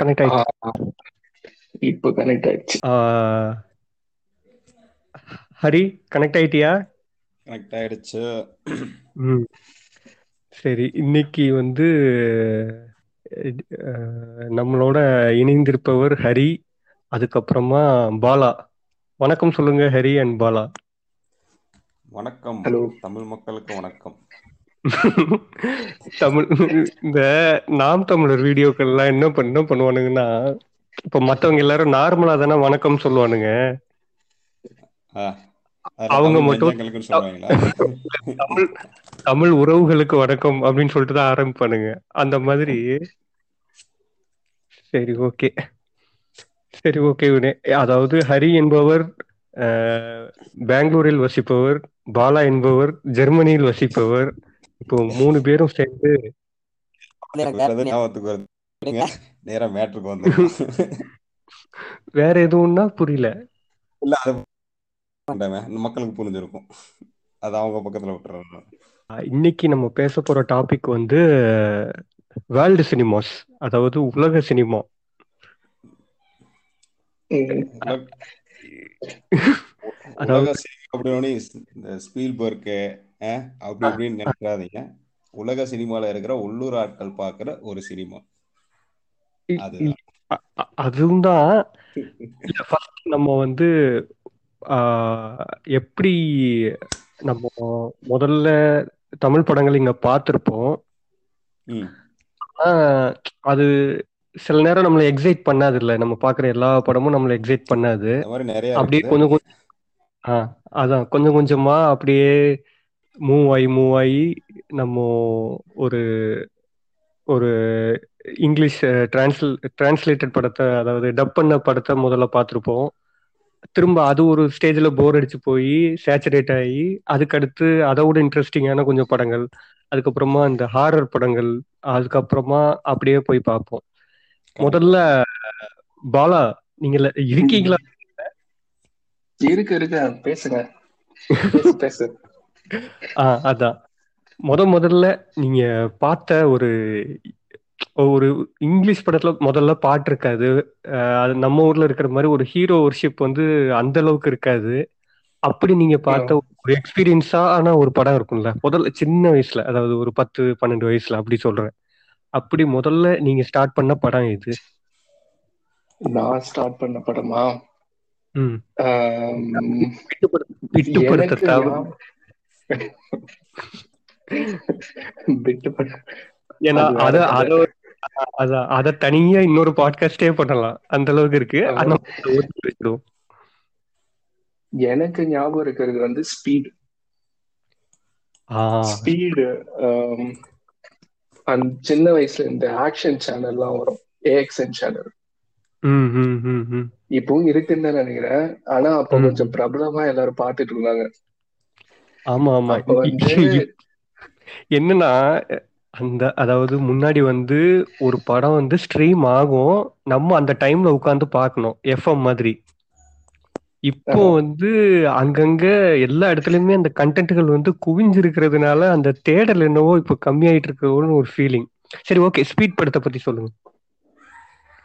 Connect ஆயிடுச்சு. இப்போ connect ஆயிடுச்சு. ஹரி கனெக்ட் ஆயிட்டியா? கனெக்ட் ஆயிடுச்சு. சரி இன்னைக்கு வந்து நம்மளோட இணைந்திருப்பவர் ஹரி அதுக்கப்புறமா பாலா. வணக்கம் சொல்லுங்க ஹரி அண்ட் பாலா. வணக்கம். Hello. தமிழ் மக்களுக்கு வணக்கம். தமிழ் இந்த நாம் தமிழர் வீடியோக்கள்லாம் என்ன பண்ண பண்ணுவானுங்கன்னா இப்ப மத்தவங்க எல்லாரும் நார்மலா தானே வணக்கம் சொல்லுவானுங்க. அவங்க மட்டும் தமிழ் தமிழ் உறவுகளுக்கு வணக்கம் அப்படின்னு சொல்லிட்டு தான் ஆரம்பிப்பானுங்க. அந்த மாதிரி. சரி ஓகே. சரி ஓகே வினே அதாவது ஹரி என்பவர் பெங்களூரில் வசிப்பவர் பாலா என்பவர் ஜெர்மனியில் வசிப்பவர் இப்போ மூணு பேரும் சேர்ந்து சொல்றது ஞாபகத்துக்கு வருது. நேரா மேட்ருக்கு வந்துடலாம் வேற எதுவும்னா புரியல? இல்ல அது மக்களுக்கு புரிஞ்சிருக்கும். அது அவங்க பக்கத்துல விட்டுறாங்க இன்னைக்கு நம்ம பேச போற டாபிக் வந்து வேர்ல்டு சினிமாஸ் அதாவது உலக சினிமா. அதாவது- அப்படி இப்படின்னு நினைக்காதீங்க. உலக சினிமால இருக்கிற உள்ளூர் ஆட்கள் பார்க்குற ஒரு சினிமா. அதுவும் தான் நம்ம வந்து எப்படி நம்ம முதல்ல தமிழ் படங்கள் இங்க பார்த்திருப்போம். அது சில நேரம் நம்மளை எக்ஸைட் பண்ணாது இல்ல நம்ம பார்க்குற எல்லா படமும் நம்மளை எக்ஸைட் பண்ணாது. அப்படியே கொஞ்சம் கொஞ்சம் அதான் கொஞ்சம் கொஞ்சமா அப்படியே மூவ் ஆகி மூவ் ஆகி நம்ம ஒரு ஒரு இங்கிலீஷ் டிரான்ஸ்ல டிரான்ஸ்லேட்டட் படத்தை அதாவது டப் பண்ண படத்தை முதல்ல பார்த்துருப்போம். திரும்ப அது ஒரு ஸ்டேஜில் போர் அடிச்சு போய் சேச்சுரேட் ஆகி அதுக்கடுத்து அதை விட இன்ட்ரெஸ்டிங்கான கொஞ்சம் படங்கள். அதுக்கப்புறமா இந்த ஹாரர் படங்கள் அதுக்கப்புறமா அப்படியே போய் பார்ப்போம். முதல்ல பாலா நீங்க இருக்கீங்களா? இருக்கு இருக்கு. பேசுங்க. பேசு. பேசு ஆ அதான். முத முதல்ல நீங்க பார்த்த ஒரு ஒரு இங்கிலீஷ் படத்துல முதல்ல பாட்டு இருக்காது. அது நம்ம ஊர்ல இருக்கிற மாதிரி ஒரு ஹீரோ ஒர்ஷிப் வந்து அந்த அளவுக்கு இருக்காது. அப்படி நீங்க பார்த்த ஒரு எக்ஸ்பீரியன்ஸா ஆன ஒரு படம் இருக்கும்ல. முதல்ல சின்ன வயசுல அதாவது ஒரு பத்து பன்னெண்டு வயசுல அப்படி சொல்றேன். அப்படி முதல்ல நீங்க ஸ்டார்ட் பண்ண படம் இது நான் ஸ்டார்ட் பண்ண படமா? ஏன்னா அது வேற அத தனியா இன்னொரு பாட்காஸ்டே பண்ணலாம் அந்த அளவுக்கு இருக்கு. எனக்கு ஞாபகம் இருக்கிறது வந்து ஸ்பீட் ஸ்பீடு அந்த சின்ன வயசுல இந்த ஆக்ஷன் சேனல்லாம் வரும். ஏஎக்ஸ்என் சேனல் இப்பவும் இருக்குன்னு நினைக்கிறேன். ஆனா அப்ப. கொஞ்சம் பிரபலமா எல்லாரும் பார்த்துட்டு இருந்தாங்க. ஆமா ஆமா. அப்ப வந்து என்னன்னா அந்த அதாவது முன்னாடி வந்து ஒரு படம் வந்து ஸ்ட்ரீம் ஆகும். நம்ம அந்த டைம்ல உட்காந்து பார்க்கணும். எஃப்எம் மாதிரி. இப்போ. வந்து அங்கங்க எல்லா இடத்துலயுமே அந்த கண்டென்ட்கள் வந்து குவிஞ்சிருக்கிறதுனால அந்த தேடல் என்னவோ இப்போ கம்மியாயிட்டு இருக்கோன்னு ஒரு ஃபீலிங் சரி ஓகே ஸ்பீட் படத்தை பத்தி சொல்லுங்க.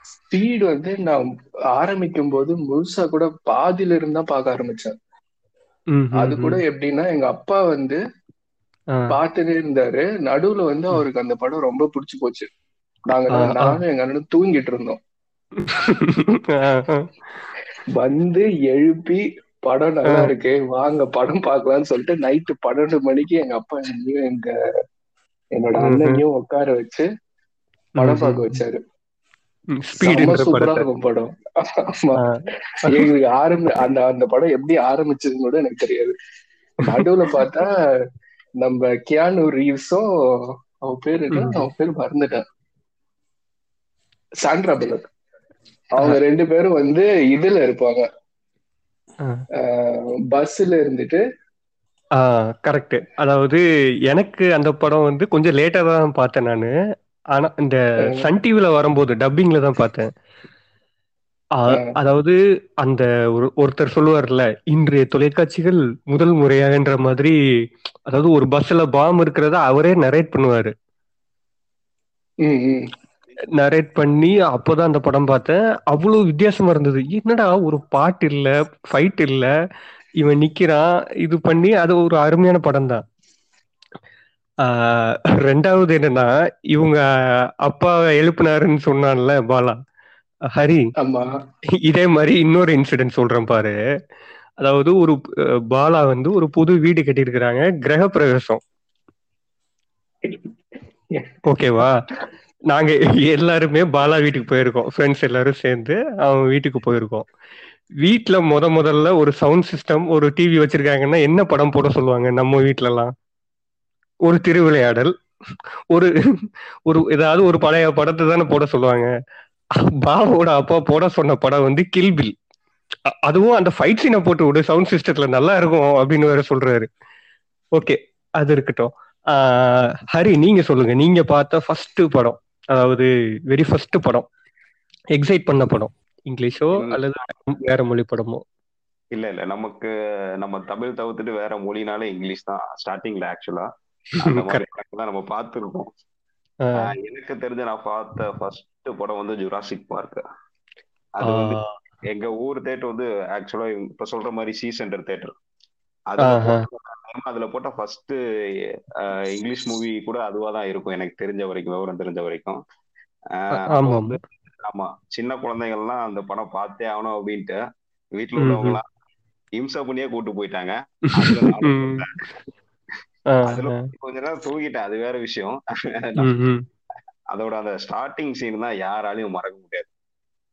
ஸ்பீட் வந்து நான் ஆரம்பிக்கும் போது முழுசா கூட பாதியில இருந்தா பார்க்க ஆரம்பிச்சேன். அது கூட. எப்படின்னா எங்க அப்பா வந்து ஆ, பார்த்துட்டே இருந்தாரு நடுவுல வந்து அவருக்கு அந்த படம் ரொம்ப பிடிச்சு போச்சு நாங்க. நானும் எங்க அண்ணனும் தூங்கிட்டு இருந்தோம். வந்து எழுப்பி படம் நல்லா. இருக்கு வாங்க படம் பார்க்கலாம்னு சொல்லிட்டு நைட்டு பன்னெண்டு மணிக்கு எங்க அப்பா என்னையும் எங்க என்னோட. அண்ணனையும் உட்கார வச்சு படம். பார்க்க வச்சாரு படம். ஆரம்பி அந்த அந்த படம் எப்படி ஆரம்பிச்சதுன்னு கூட எனக்கு தெரியாது. நடுவுல பார்த்தா நம்ம கியானு ரீவ்ஸும் அவன் பேரு. அவன் பேர் மறந்துட்டேன். சாண்ட்ரா பலக் அவங்க ரெண்டு பேரும் வந்து இதுல இருப்பாங்க. பஸ்ல இருந்துட்டு. கரெக்ட் அதாவது எனக்கு அந்த படம் வந்து கொஞ்சம் லேட்டா தான் பார்த்தேன் நானு. ஆனா இந்த சன் டிவில வரும்போது டப்பிங்ல தான் பார்த்தேன். அதாவது அந்த ஒரு ஒருத்தர் சொல்லுவார்ல இன்றைய தொலைக்காட்சிகள் முதல் முறையாகன்ற மாதிரி அதாவது ஒரு பஸ்ல பாம் இருக்கிறத அவரே நரேட் பண்ணுவாரு. நரேட் பண்ணி அப்போதான் அந்த படம் பார்த்தேன். அவ்வளவு வித்தியாசமா இருந்தது. என்னடா ஒரு பாட்டு இல்ல ஃபைட் இல்ல இவன் நிக்கிறான் இது பண்ணி அது ஒரு அருமையான படம் தான் ரெண்டாவது என்னன்னா இவங்க அப்பா எழுப்புனாருன்னு சொன்னான்ல பாலா. ஹரி இதே மாதிரி இன்னொரு இன்சிடென்ட் சொல்றேன் பாரு. அதாவது ஒரு பாலா வந்து ஒரு புது வீடு கட்டியிருக்கிறாங்க கிரக பிரவேசம் ஓகேவா? நாங்க எல்லாருமே பாலா வீட்டுக்கு போயிருக்கோம். ஃப்ரெண்ட்ஸ் எல்லாரும் சேர்ந்து அவன் வீட்டுக்கு போயிருக்கோம். வீட்ல முத முதல்ல ஒரு சவுண்ட் சிஸ்டம் ஒரு டிவி வச்சிருக்காங்கன்னா என்ன படம் போட சொல்லுவாங்க நம்ம வீட்ல எல்லாம் ஒரு திருவிளையாடல் ஒரு ஒரு ஏதாவது ஒரு பழைய படத்தை தானே போட சொல்லுவாங்க. பாபாவோட அப்பா போட சொன்ன படம் வந்து கில்பில் அதுவும் அந்த ஃபைட் சீனை போட்டு விடு சவுண்ட் சிஸ்டத்துல நல்லா இருக்கும் அப்படின்னு வேற சொல்றாரு. ஓகே அது இருக்கட்டும். ஹரி நீங்க சொல்லுங்க. நீங்க பார்த்த ஃபர்ஸ்ட் படம் அதாவது வெரி ஃபர்ஸ்ட் படம் எக்ஸைட் பண்ண படம் இங்கிலீஷோ. அல்லது வேற மொழி படமோ? இல்ல இல்ல. நமக்கு நம்ம தமிழ் தவிர்த்துட்டு வேற மொழினாலே இங்கிலீஷ் தான் ஸ்டார்டிங்ல ஆக்சுவலா நம்ம பார்த்துருக்கோம். எனக்கு தெரிஞ்ச நான் பார்த்த ஃபர்ஸ்ட் படம் வந்து ஜுராசிக் பார்க் அது வந்து எங்க ஊர் தேட்டர் வந்து ஆக்சுவலா இப்ப சொல்ற மாதிரி சி சென்டர் தேட்டர் அதுல. போட்ட- அதுல போட்ட ஃபர்ஸ்ட் இங்கிலீஷ் மூவி கூட அதுவா தான் இருக்கும். எனக்கு தெரிஞ்ச வரைக்கும் விவரம் தெரிஞ்ச வரைக்கும். ஆமா சின்ன குழந்தைகள்லாம் அந்த படம் பார்த்தே ஆகணும் அப்படின்ட்டு வீட்டுல. உள்ளவங்க எல்லாம் இம்சா பண்ணியே கூட்டு போயிட்டாங்க. அதுல. கொஞ்ச நேரம் தூங்கிட்டேன். அது வேற விஷயம். அதோட அந்த ஸ்டார்டிங் சீன் தான் யாராலையும் மறக்க முடியாது.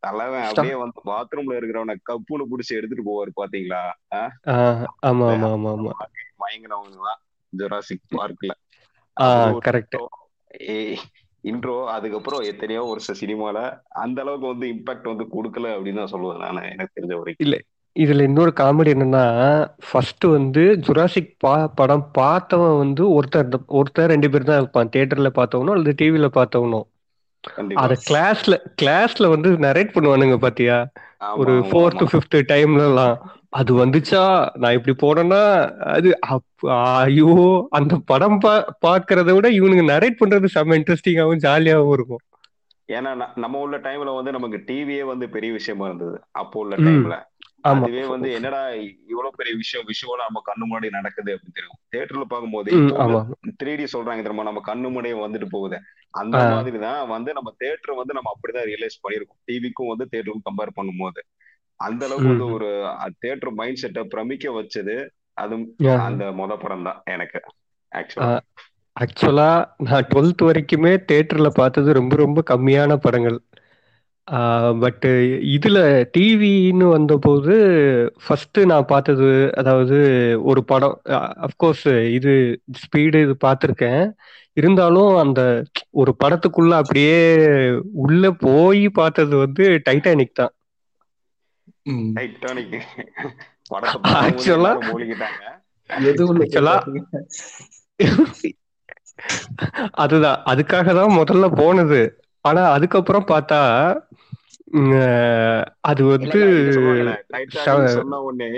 தலைவன் அப்படியே வந்து பாத்ரூம்ல இருக்கிறவனை கப்புன்னு புடிச்சு எடுத்துட்டு போவாரு பாத்தீங்களா? ஆமா ஆமா ஆமா ஆமா. மயங்கினவங்க தான் ஜுராசிக் பார்க்ல கரெக்ட் இன்ட்ரோ அதுக்கப்புறம் எத்தனையோ வருஷம் சினிமால அந்த அளவுக்கு வந்து இம்பாக்ட் வந்து கொடுக்கல அப்படின்னு தான் சொல்லுவேன் நான் எனக்கு தெரிஞ்ச வரைக்கும். இதுல இன்னொரு காமெடி என்னன்னா ஃபர்ஸ்ட் வந்து ஜுராசிக் பா படம் பார்த்தவன் வந்து ஒருத்தர் ஒருத்தர் ரெண்டு பேர் தான் இருப்பான். தியேட்டர்ல பார்த்தவனும் அல்லது டிவில பார்த்தவனும் கண்டிப்பா. அத கிளாஸ்ல கிளாஸ்ல வந்து நரேட் பண்ணுவானுங்க பாத்தியா? ஆமா, ஒரு ஆமா, ஃபோர்த் ஆமா. ஃபிஃப்த் டைம்ல எல்லாம் அது வந்துச்சா? நான் இப்படி போனேன்னா அது அப்- ஐயோ அந்த படம் பா பாக்குறத விட இவனுங்க நரேட் பண்றது செம்ம இன்ட்ரெஸ்டிங்காவும் ஜாலியாவும் இருக்கும். ஏன்னா ந- நம்ம உள்ள டைம்ல வந்து நமக்கு டிவியே வந்து பெரிய விஷயமா இருந்தது. அப்போ உள்ள ம். டைம்ல அதுவே வந்து என்னடா இவ்வளவு பெரிய விஷயம் விஷுவலா நம்ம கண்ணு முன்னாடி நடக்குது அப்படின்னு தெரியும். தியேட்டர்ல பார்க்கும்போது த்ரீ டி சொல்றாங்க தெரியுமா? நம்ம கண்ணு முன்னாடியே வந்துட்டு போகுது. அந்த ஆ. மாதிரி தான் வந்து நம்ம தியேட்டர் வந்து நம்ம அப்படிதான் ரியலைஸ் பண்ணிருக்கோம் டிவிக்கும் வந்து தியேட்டருக்கும் கம்பேர் பண்ணும்போது. அந்த அளவுக்கு வந்து. ஒரு தியேட்டர் மைண்ட் செட்டை பிரமிக்க வச்சது. அது. அந்த மொத படம் தான் எனக்கு ஆக்சுவலா ஆக்சுவலா நான் டுவெல்த் வரைக்குமே தியேட்டர்ல பார்த்தது ரொம்ப ரொம்ப கம்மியான படங்கள். பட் இதுல டிவின்னு வந்தபோது ஃபர்ஸ்ட் நான் பார்த்தது அதாவது ஒரு படம். அஃப்கோர்ஸ் இது ஸ்பீடு இது பார்த்துருக்கேன். இருந்தாலும் அந்த ஒரு படத்துக்குள்ள அப்படியே உள்ள போய் பார்த்தது வந்து டைட்டானிக் தான். டைட்டானிக் படத்தை Actually- பார்க்கும்போது மூழ்கிட்டாங்க. எது உள்ள Actually- பாத்தீங்க? அதுதான். அதுக்காக தான் முதல்ல போனது. ஆனா அதுக்கப்புறம் பார்த்தா அது வந்து சொன்ன உடனே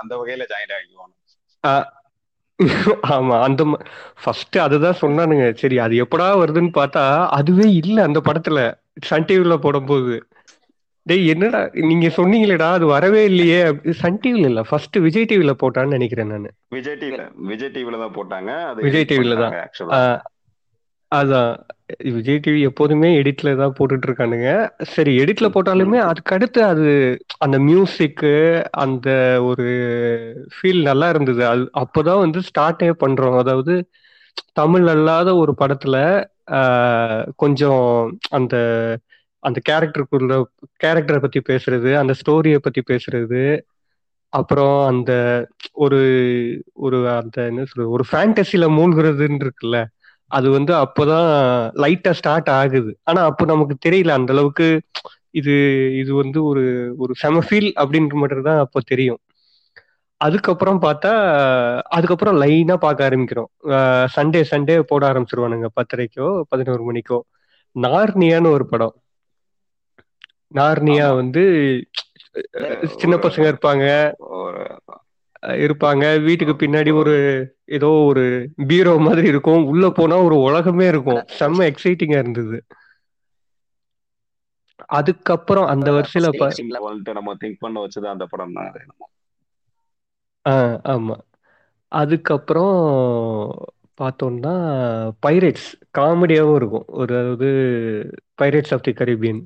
அந்த வகையில ஜாயின் ஆகிக்குவாங்க ஆஹ், ஆமா அந்த ஃபர்ஸ்ட் அதுதான் சொன்னானுங்க. சரி அது எப்படா வருதுன்னு பார்த்தா அதுவே இல்ல அந்த படத்துல சன் டிவில போடும்போது. டேய் என்னடா நீங்க சொன்னீங்களேடா அது வரவே இல்லையே. சன் டிவில இல்ல ஃபர்ஸ்ட் விஜய் டிவில போட்டான்னு நினைக்கிறேன் நானு. விஜய் டிவில விஜய் டிவில தான் போட்டாங்க விஜய் edit TV ல தான். அதான். விஜய் டிவி எப்போதுமே எடிட்ல தான் போட்டுட்டு இருக்கானுங்க சரி எடிட்ல போட்டாலுமே அதுக்கு அடுத்து அது அந்த மியூசிக்கு அந்த ஒரு ஃபீல் நல்லா இருந்தது. அது அப்போதான் வந்து ஸ்டார்டே பண்றோம். அதாவது தமிழ் அல்லாத ஒரு படத்துல கொஞ்சம் அந்த அந்த கேரக்டருக்குள்ள கேரக்டரை பத்தி பேசுறது அந்த ஸ்டோரியை பத்தி பேசுறது அப்புறம் அந்த ஒரு ஒரு அந்த என்ன சொல்றது ஒரு ஃபேண்டசில மூழ்கிறதுன்னு இருக்குல்ல? அது வந்து அப்போதான் லைட்டா ஸ்டார்ட் ஆகுது. ஆனா அப்போ நமக்கு தெரியல அந்த அளவுக்கு இது இது வந்து ஒரு ஒரு செம ஃபீல் அப்படின்ற மட்டும் தான் அப்போ தெரியும். அதுக்கப்புறம் பார்த்தா அதுக்கப்புறம் லைனா பார்க்க ஆரம்பிக்கிறோம். சண்டே சண்டே போட ஆரம்பிச்சிருவானுங்க பத்தரைக்கோ பதினோரு மணிக்கோ. நார்னியான்னு ஒரு படம். நார்னியா. வந்து சின்ன பசங்க இருப்பாங்க. இருப்பாங்க. வீட்டுக்கு பின்னாடி ஒரு ஏதோ ஒரு பீரோ மாதிரி இருக்கும். உள்ள போனா ஒரு உலகமே இருக்கும். செம்ம எக்ஸைட்டிங்கா இருந்தது. அதுக்கப்புறம் அந்த வரிசையில நம்ம திங்க் பண்ண வச்சது அந்த படம் தான். ஆ ஆமா. அதுக்கப்புறம் பார்த்தோம்னா பைரேட்ஸ் காமெடியாகவும் இருக்கும். ஒரு அதாவது பைரேட்ஸ் ஆஃப் தி கரீபியன்.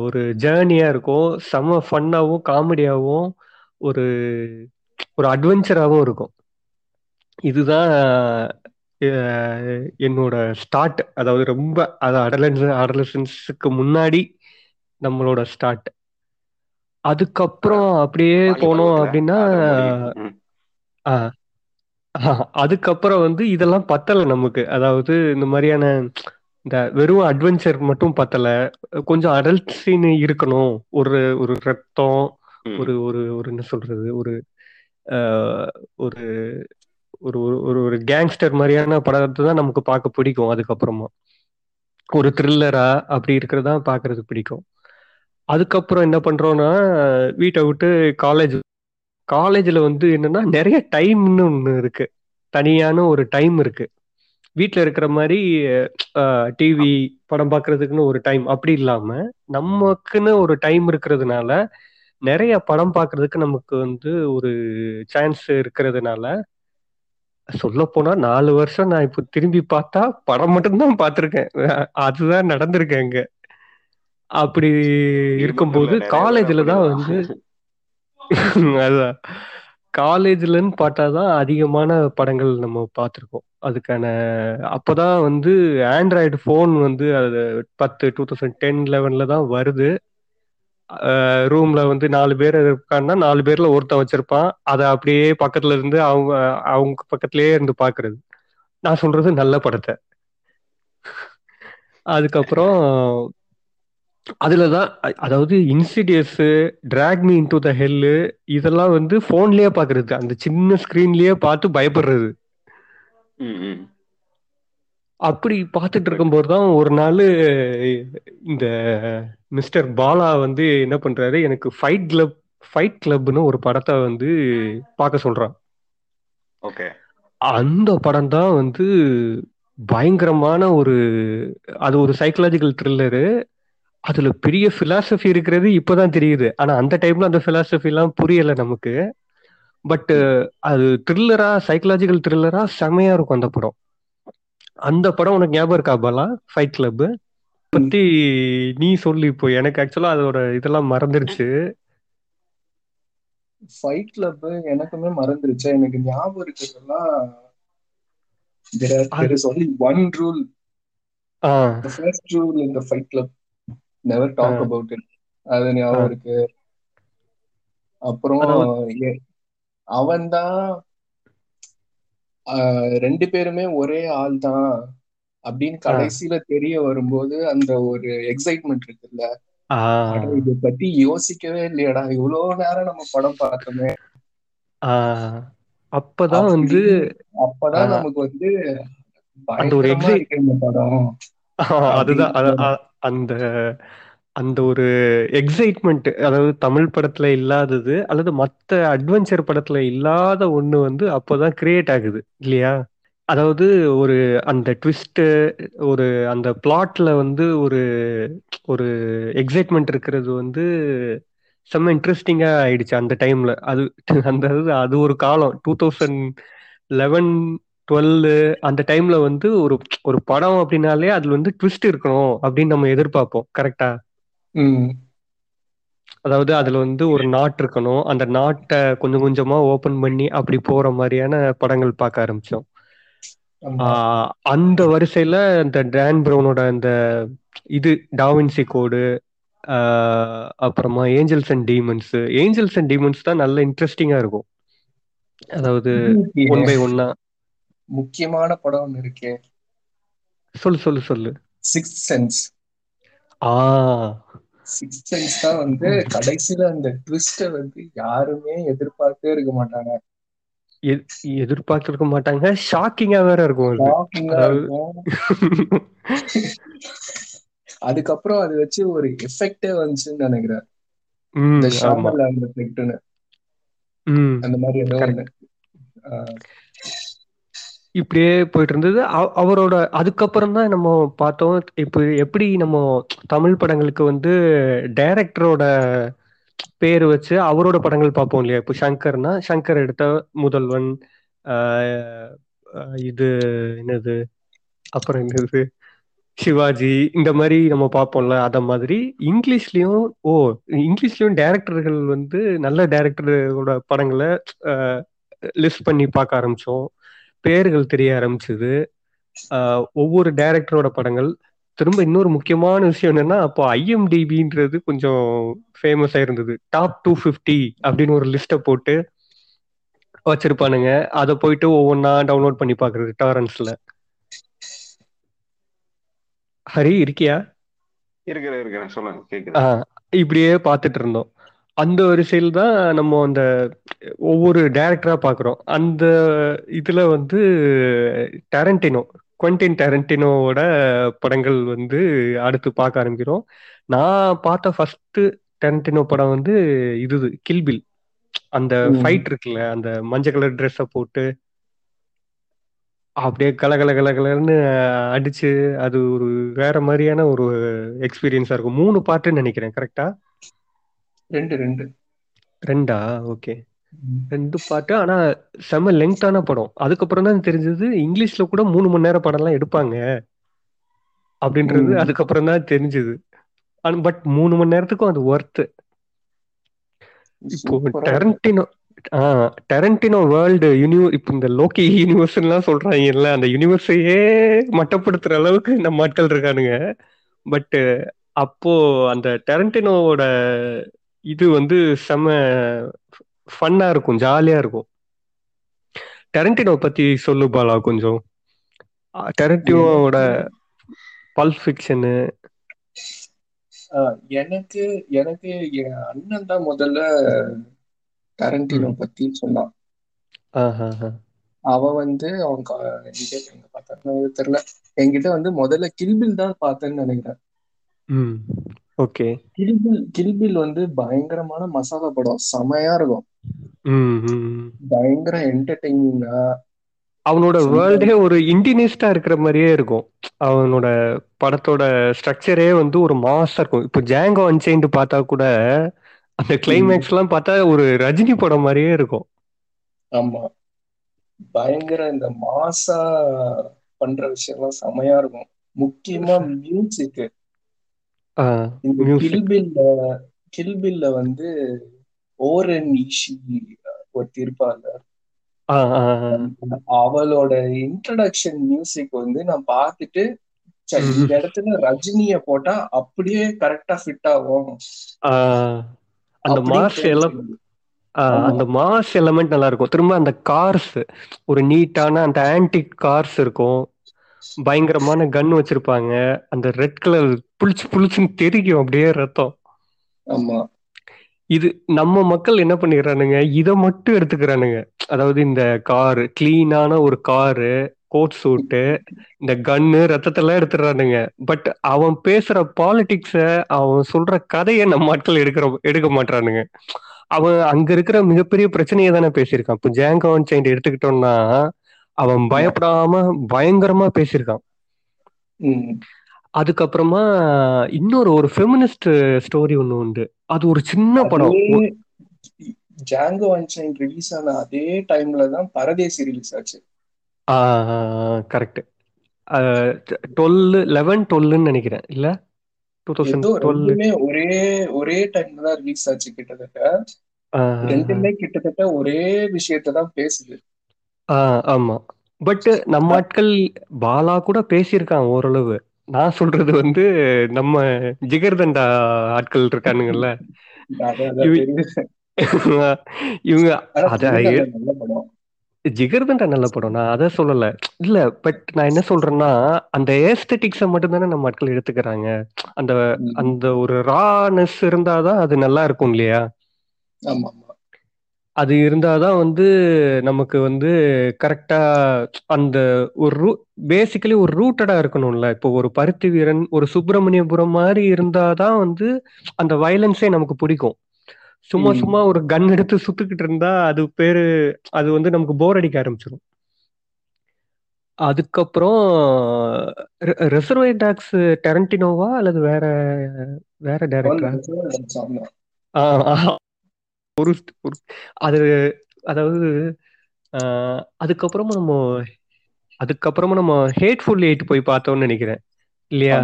ஒரு ஜேர்னியாக இருக்கும். செம்ம ஃபன்னாகவும் காமெடியாகவும் ஒரு ஒரு அட்வென்ச்சராகவும் இருக்கும். இதுதான் என்னோட ஸ்டார்ட் அதாவது ரொம்ப அது அடலன்ஸ் அடலசன்ஸுக்கு முன்னாடி நம்மளோட ஸ்டார்ட் அதுக்கப்புறம் அப்படியே போனோம் அப்படின்னா அதுக்கப்புறம் வந்து இதெல்லாம் பத்தல நமக்கு. அதாவது இந்த மாதிரியான இந்த வெறும் அட்வென்ச்சர் மட்டும் பத்தல. கொஞ்சம் அடல்ட் சீன் இருக்கணும். ஒரு ஒரு ரத்தம் ஒரு ஒரு ஒரு என்ன சொல்றது? ஒரு ஒரு ஒரு ஒரு- ஒரு ஒரு கேங்ஸ்டர் மாதிரியான படத்தை தான் நமக்கு பார்க்க பிடிக்கும் அதுக்கப்புறமா. ஒரு த்ரில்லரா அப்படி இருக்கிறதா பார்க்கிறது பிடிக்கும். அதுக்கப்புறம் என்ன பண்றோம்னா வீட்டை விட்டு காலேஜ் காலேஜில் வந்து என்னன்னா நிறைய டைம்னு ஒன்று இருக்கு. தனியான ஒரு டைம் இருக்கு. வீட்டில் இருக்கிற மாதிரி டிவி படம் பார்க்கறதுக்குன்னு ஒரு டைம் அப்படி இல்லாம நமக்குன்னு ஒரு டைம் இருக்கிறதுனால நிறைய படம் பார்க்கறதுக்கு நமக்கு வந்து ஒரு சான்ஸ் இருக்கிறதுனால சொல்ல போனா நாலு வருஷம் நான் இப்போ திரும்பி பார்த்தா படம் மட்டும்தான் பார்த்துருக்கேன். அதுதான் நடந்திருக்கேன் அங்க. அப்படி இருக்கும்போது காலேஜ்ல தான் வந்து அதான். காலேஜ்லன்னு பார்த்தாதான் அதிகமான படங்கள் நம்ம பார்த்துருக்கோம். அதுக்கான அப்போதான் வந்து ஆண்ட்ராய்டு ஃபோன் வந்து அது பத்து டூ தௌசண்ட் டென் லெவன்ல தான் வருது. ரூம்ல வந்து நாலு பேர் இருக்கான்னா நாலு பேர்ல ஒருத்தன் வச்சிருப்பான். அதை அப்படியே பக்கத்துல இருந்து அவங்க அவங்க பக்கத்துலயே இருந்து பாக்குறது. நான் சொல்றது நல்ல படத்தை. அதுக்கப்புறம் அதுலதான் அதாவது Insidious drag me into the hell இதெல்லாம் வந்து போன்லயே பாக்குறது. அந்த சின்ன ஸ்கிரீன்லயே பார்த்து பயப்படுறது. அப்படி பார்த்துட்டு இருக்கும்போது தான் ஒரு நாள் இந்த மிஸ்டர் பாலா வந்து என்ன பண்றாரு எனக்கு ஃபைட் கிளப் ஃபைட் கிளப்னு ஒரு படத்தை வந்து பார்க்க சொல்றான். ஓகே. அந்த படம் தான் வந்து பயங்கரமான ஒரு அது ஒரு சைக்கலாஜிக்கல் த்ரில்லரு அதுல பெரிய பிலாசபி இருக்கிறது இப்பதான் தெரியுது. ஆனா அந்த டைம்ல அந்த பிலாசபி எல்லாம் புரியல நமக்கு. பட் அது த்ரில்லரா சைக்கலாஜிக்கல் த்ரில்லரா செமையா இருக்கும் அந்த படம். அந்த படம் உனக்கு ஞாபகம் இருக்கா பாலா? ஃபைட் கிளப் பத்தி நீ சொல்லு இப்போ. எனக்கு ஆக்சுவலா அதோட இதெல்லாம் மறந்துருச்சு. ஃபைட் கிளப் எனக்குமே மறந்துருச்சு? எனக்கு ஞாபகம் இருக்கிறதெல்லாம் there are- there is only one rule. Ah. The first rule in the fight club. Never talk ah. about it. அது ஞாபகம். இருக்கு. அப்புறம் அவன்தான் ரெண்டு பேருமே ஒரே ஆள் தான் அப்படின்னு கடைசியில தெரிய வரும்போது அந்த ஒரு எக்ஸைட்மெண்ட் இருக்குல்ல? இத பத்தி யோசிக்கவே இல்லையடா. இவ்வளவு நேரம் நம்ம படம் பார்த்தோமே. அப்பதான் வந்து அப்பதான். நமக்கு வந்து அந்த ஒரு இந்த படம். அதுதான். அந்த அந்த ஒரு எக்ஸைட்மெண்ட் அதாவது தமிழ் படத்துல இல்லாதது அல்லது மத்த அட்வென்ச்சர் படத்துல இல்லாத ஒண்ணு வந்து அப்போதான் கிரியேட் ஆகுது இல்லையா? அதாவது ஒரு அந்த ட்விஸ்ட் ஒரு அந்த பிளாட்ல வந்து ஒரு ஒரு எக்ஸைட்மெண்ட் இருக்கிறது வந்து செம்ம இன்ட்ரெஸ்டிங்கா ஆயிடுச்சு அந்த டைம்ல அது அந்த அது ஒரு காலம் டூ தௌசண்ட் லெவன் டுவெல் அந்த டைம்ல வந்து ஒரு ஒரு படம் அப்படின்னாலே அதுல வந்து ட்விஸ்ட் இருக்கணும் அப்படின்னு நம்ம எதிர்பார்ப்போம் கரெக்டா ம். அதாவது அதுல வந்து ஒரு நாட் இருக்கணும். அந்த நாட்டை கொஞ்சம் கொஞ்சமா ஓபன் பண்ணி அப்படி போற மாதிரியான படங்கள் பார்க்க ஆரம்பிச்சோம். ஆமா. ஆஹ் அந்த வரிசையில இந்த டேன் ப்ரௌனோட அந்த இது டாவின்சி கோடு அப்புறமா angels and demons. Angels and demons தான் நல்ல இன்ட்ரெஸ்டிங்கா இருக்கும். அதாவது ஒன் பை ஒன்னா. முக்கியமான படம் ஒண்ணு இருக்கு. சொல்லு சொல்லு சொல்லு. சிக்ஸ் சென்ஸ் ஆ. சிக்ஸ் சென்ஸ் தான் வந்து கடைசியில அந்த ட்விஸ்ட வந்து யாருமே எதிர்பார்த்தே இருக்க மாட்டாங்க. எதிர்பார்த்திருக்க மாட்டாங்க. ஷாக்கிங்கா வேற இருக்கும் அதுக்கப்புறம் அது வச்சு ஒரு எஃபெக்டே வந்துச்சுன்னு நினைக்கிறேன். அந்த மாதிரி ஏதோ இப்படியே போயிட்டு இருந்தது அவரோட அதுக்கப்புறம் தான் நம்ம பார்த்தோம். இப்போ எப்படி நம்ம தமிழ் படங்களுக்கு வந்து டைரக்டரோட பேர் வச்சு அவரோட படங்கள் பார்ப்போம் இல்லையா? இப்போ சங்கர்னா சங்கர் எடுத்த முதல்வன் இது என்னது? அப்புறம் என்னது? சிவாஜி இந்த மாதிரி நம்ம பார்ப்போம்ல அத மாதிரி. இங்கிலீஷ்லயும் ஓ இங்கிலீஷ்லயும் டைரக்டர்கள் வந்து நல்ல டைரக்டர்களோட படங்களை லிஸ்ட் பண்ணி பார்க்க ஆரம்பிச்சோம். பேர்கள் தெரிய ஆரம்பிச்சது. ஒவ்வொரு டைரக்டரோட படங்கள். திரும்ப இன்னொரு முக்கியமான விஷயம் என்னன்னா அப்போ ஐஎம்டிபின்றது கொஞ்சம் ஃபேமஸா இருந்தது. டாப் டூ ஃபிஃப்டி அப்படின்னு ஒரு லிஸ்ட்டை போட்டு வச்சிருப்பானுங்க. அதை போயிட்டு ஒவ்வொன்றா டவுன்லோட் பண்ணி பார்க்கறது டாரன்ஸ்ல ஹரி இருக்கியா? இருக்கிறேன் இருக்கிறேன். சொல்லுங்க இப்படியே பார்த்துட்டு இருந்தோம். அந்த வரிசையில் தான் நம்ம அந்த ஒவ்வொரு டைரக்டரா பார்க்குறோம். அந்த இதுல வந்து டேரண்டினோ குவென்டின் டேரண்டினோவோட படங்கள் வந்து அடுத்து பார்க்க ஆரம்பிக்கிறோம். நான் பார்த்த ஃபர்ஸ்ட் டேரண்டினோ படம் வந்து இது கில்பில் அந்த ஃபைட் இருக்குல்ல அந்த மஞ்சள் கலர் ட்ரெஸ்ஸை போட்டு அப்படியே கல கல கல கலன்னு அடிச்சு அது ஒரு வேற மாதிரியான ஒரு எக்ஸ்பீரியன்ஸா இருக்கும். மூணு பாட்டுன்னு நினைக்கிறேன் கரெக்டா ரெண்டு ரெண்டு. ரெண்டா? ஓகே. ரெண்டு பாட்டு ஆனா செம லெங்தான படம். அதுக்கப்புறம் தான் தெரிஞ்சது இங்கிலீஷ்ல கூட மூணு மணி நேரம் படம்லாம் எடுப்பாங்க. அப்படின்றது அதுக்கப்புறம் தான் தெரிஞ்சது. பட் மூணு மணி நேரத்துக்கும் அது ஒர்த்து இப்போ டெரண்டினோ டெரண்டினோ வேர்ல்டு யூனிவ இப்போ இந்த லோக்கி எல்லாம் சொல்றாங்கல்ல அந்த யூனிவர்ஸையே மட்டப்படுத்துற அளவுக்கு நம்ம ஆட்கள் இருக்கானுங்க. பட் அப்போ அந்த டெரண்டினோவோட இது வந்து செம ஃபன்னா இருக்கும் ஜாலியா இருக்கும். டெரண்டினோ பத்தி சொல்லு பாலா கொஞ்சம். டெரண்டினோவோட எனக்கு பல்ப் ஃபிக்ஷனு எனக்கு எனக்கு என் அண்ணன் தான் முதல்ல டரண்டினோ பத்தி சொன்னான். அவன் வந்து அவன் கா- எங்க பார்த்தான்னு தெரியல. என்கிட்ட வந்து முதல்ல கில்பில் தான் பார்த்தேன்னு நினைக்கிறேன். ஓகே. கில்பில் கில்பில் வந்து பயங்கரமான மசாலா படம். செமையா இருக்கும். பயங்கர என்டர்டெய்னிங்கா அவனோட வேர்ல்டே ஒரு இன்டினிஸ்டா இருக்கிற மாதிரியே இருக்கும். அவனோட படத்தோட ஸ்ட்ரக்சரே வந்து ஒரு மாஸா இருக்கும். இப்போ ஜாங்கோ அன்சைன்டு பார்த்தா கூட அந்த கிளைமேக்ஸ் எல்லாம் பார்த்தா ஒரு ரஜினி படம் மாதிரியே இருக்கும். ஆமா. பயங்கர இந்த மாசா பண்ற விஷயம்லாம் செமையா இருக்கும். முக்கியமா மியூசிக் இந்த கில்பில்ல கில்பில்ல வந்து ஓரன் ஈஷி ஒருத்தி இருப்பாள் ஆ ஆ ஆ. அவளோட இன்ட்ரடக்ஷன் மியூசிக் வந்து நான் பார்த்துட்டு. இந்த இடத்துல ரஜினிய போட்டா அப்படியே கரெக்டா ஃபிட் ஆகும். அந்த மாஸ் எல்லாம் அந்த மாஸ் எலமெண்ட் நல்லா இருக்கும். திரும்ப அந்த கார்ஸ் ஒரு நீட்டான அந்த ஆன்டிக் கார்ஸ் இருக்கும். பயங்கரமான கன் வச்சிருப்பாங்க. அந்த ரெட் கலர் புளிச்சு புளிச்சுன்னு தெரிக்கும் அப்படியே ரத்தம். ஆமா. இது நம்ம மக்கள் என்ன பண்ணிடுறானுங்க இதை மட்டும் எடுத்துக்கிறானுங்க. அதாவது இந்த காரு கிளீனான ஒரு காரு கோட் சூட்டு இந்த கன்னு ரத்தத்தெல்லாம் எடுத்துடுறானுங்க. பட் அவன் பேசுற பாலிடிக்ஸ அவன் சொல்ற கதையை நம்ம ஆட்கள் எடுக்கிற எடுக்க மாட்டானுங்க அவன் அங்க இருக்கிற மிகப்பெரிய பிரச்சனையை தானே பேசியிருக்கான். இப்போ ஜேங்கோன் சைண்ட் எடுத்துக்கிட்டோம்னா அவன் பயப்படாம பயங்கரமா பேசியிருக்கான். அதுக்கப்புறமா இன்னொரு ஒரு ஃபெமினிஸ்ட் ஸ்டோரி ஒண்ணு உண்டு. அது ஒரு சின்ன படம். ஜாங்கோ அன்சைன் ரிலீஸ் ஆன அதே டைம்ல தான் பரதேசி ரிலீஸ் ஆச்சு. கரெக்ட் டுவெல் லெவன் டுவெல்னு நினைக்கிறேன். இல்ல? டூ தௌசண்ட் டுவெல் ஒரே ஒரே டைம்ல தான் ரிலீஸ் ஆச்சு கிட்டத்தட்ட. ரெண்டுமே கிட்டத்தட்ட ஒரே விஷயத்தை தான் பேசுது. ஆமா. பட் நம்ம ஆட்கள் பாலா கூட பேசியிருக்கான் ஓரளவு. நான் சொல்றது வந்து நம்ம ஜிகர்தண்டா ஆட்கள் இருக்கானுங்கல்ல. அதான் அதான் இவ- தெரியுது. இவங்க ஆனா அத ஜிகர்தண்டா நல்ல படம். ஜிகர்தண்டா நல்ல படம். நான் அதை சொல்லல. இல்ல பட் நான் என்ன சொல்றேன்னா அந்த ஏஸ்தட்டிக்ஸை மட்டும் தானே நம்ம ஆட்கள் எடுத்துக்கிறாங்க. அந்த அந்த ஒரு ரானஸ் இருந்தாதான் அது நல்லா இருக்கும் இல்லையா? ஆமா ஆமா. அது இருந்தாதான் வந்து நமக்கு வந்து கரெக்டா அந்த ஒரு ரூ பேசிக்கலி ஒரு ரூட்டடா இருக்கணும்ல. இப்போ ஒரு பருத்தி வீரன் ஒரு சுப்பிரமணியபுரம் மாதிரி இருந்தாதான் வந்து அந்த வயலன்ஸே நமக்கு பிடிக்கும். சும்மா. சும்மா ஒரு கன் எடுத்து சுட்டுக்கிட்டு இருந்தா அது பேரு அது வந்து நமக்கு போர் அடிக்க ஆரம்பிச்சிடும் அதுக்கப்புறம் ரெசர்வேட் டாக்ஸ் டெரண்டினோவா அல்லது வேற வேற டேரக்டரா ஒரு ஒரு அது அதாவது அதுக்கப்புறமா நம்ம அதுக்கப்புறமா நம்ம ஹேட்ஃபுல் எயிட் போய் பார்த்தோம்னு நினைக்கிறேன். இல்லையா?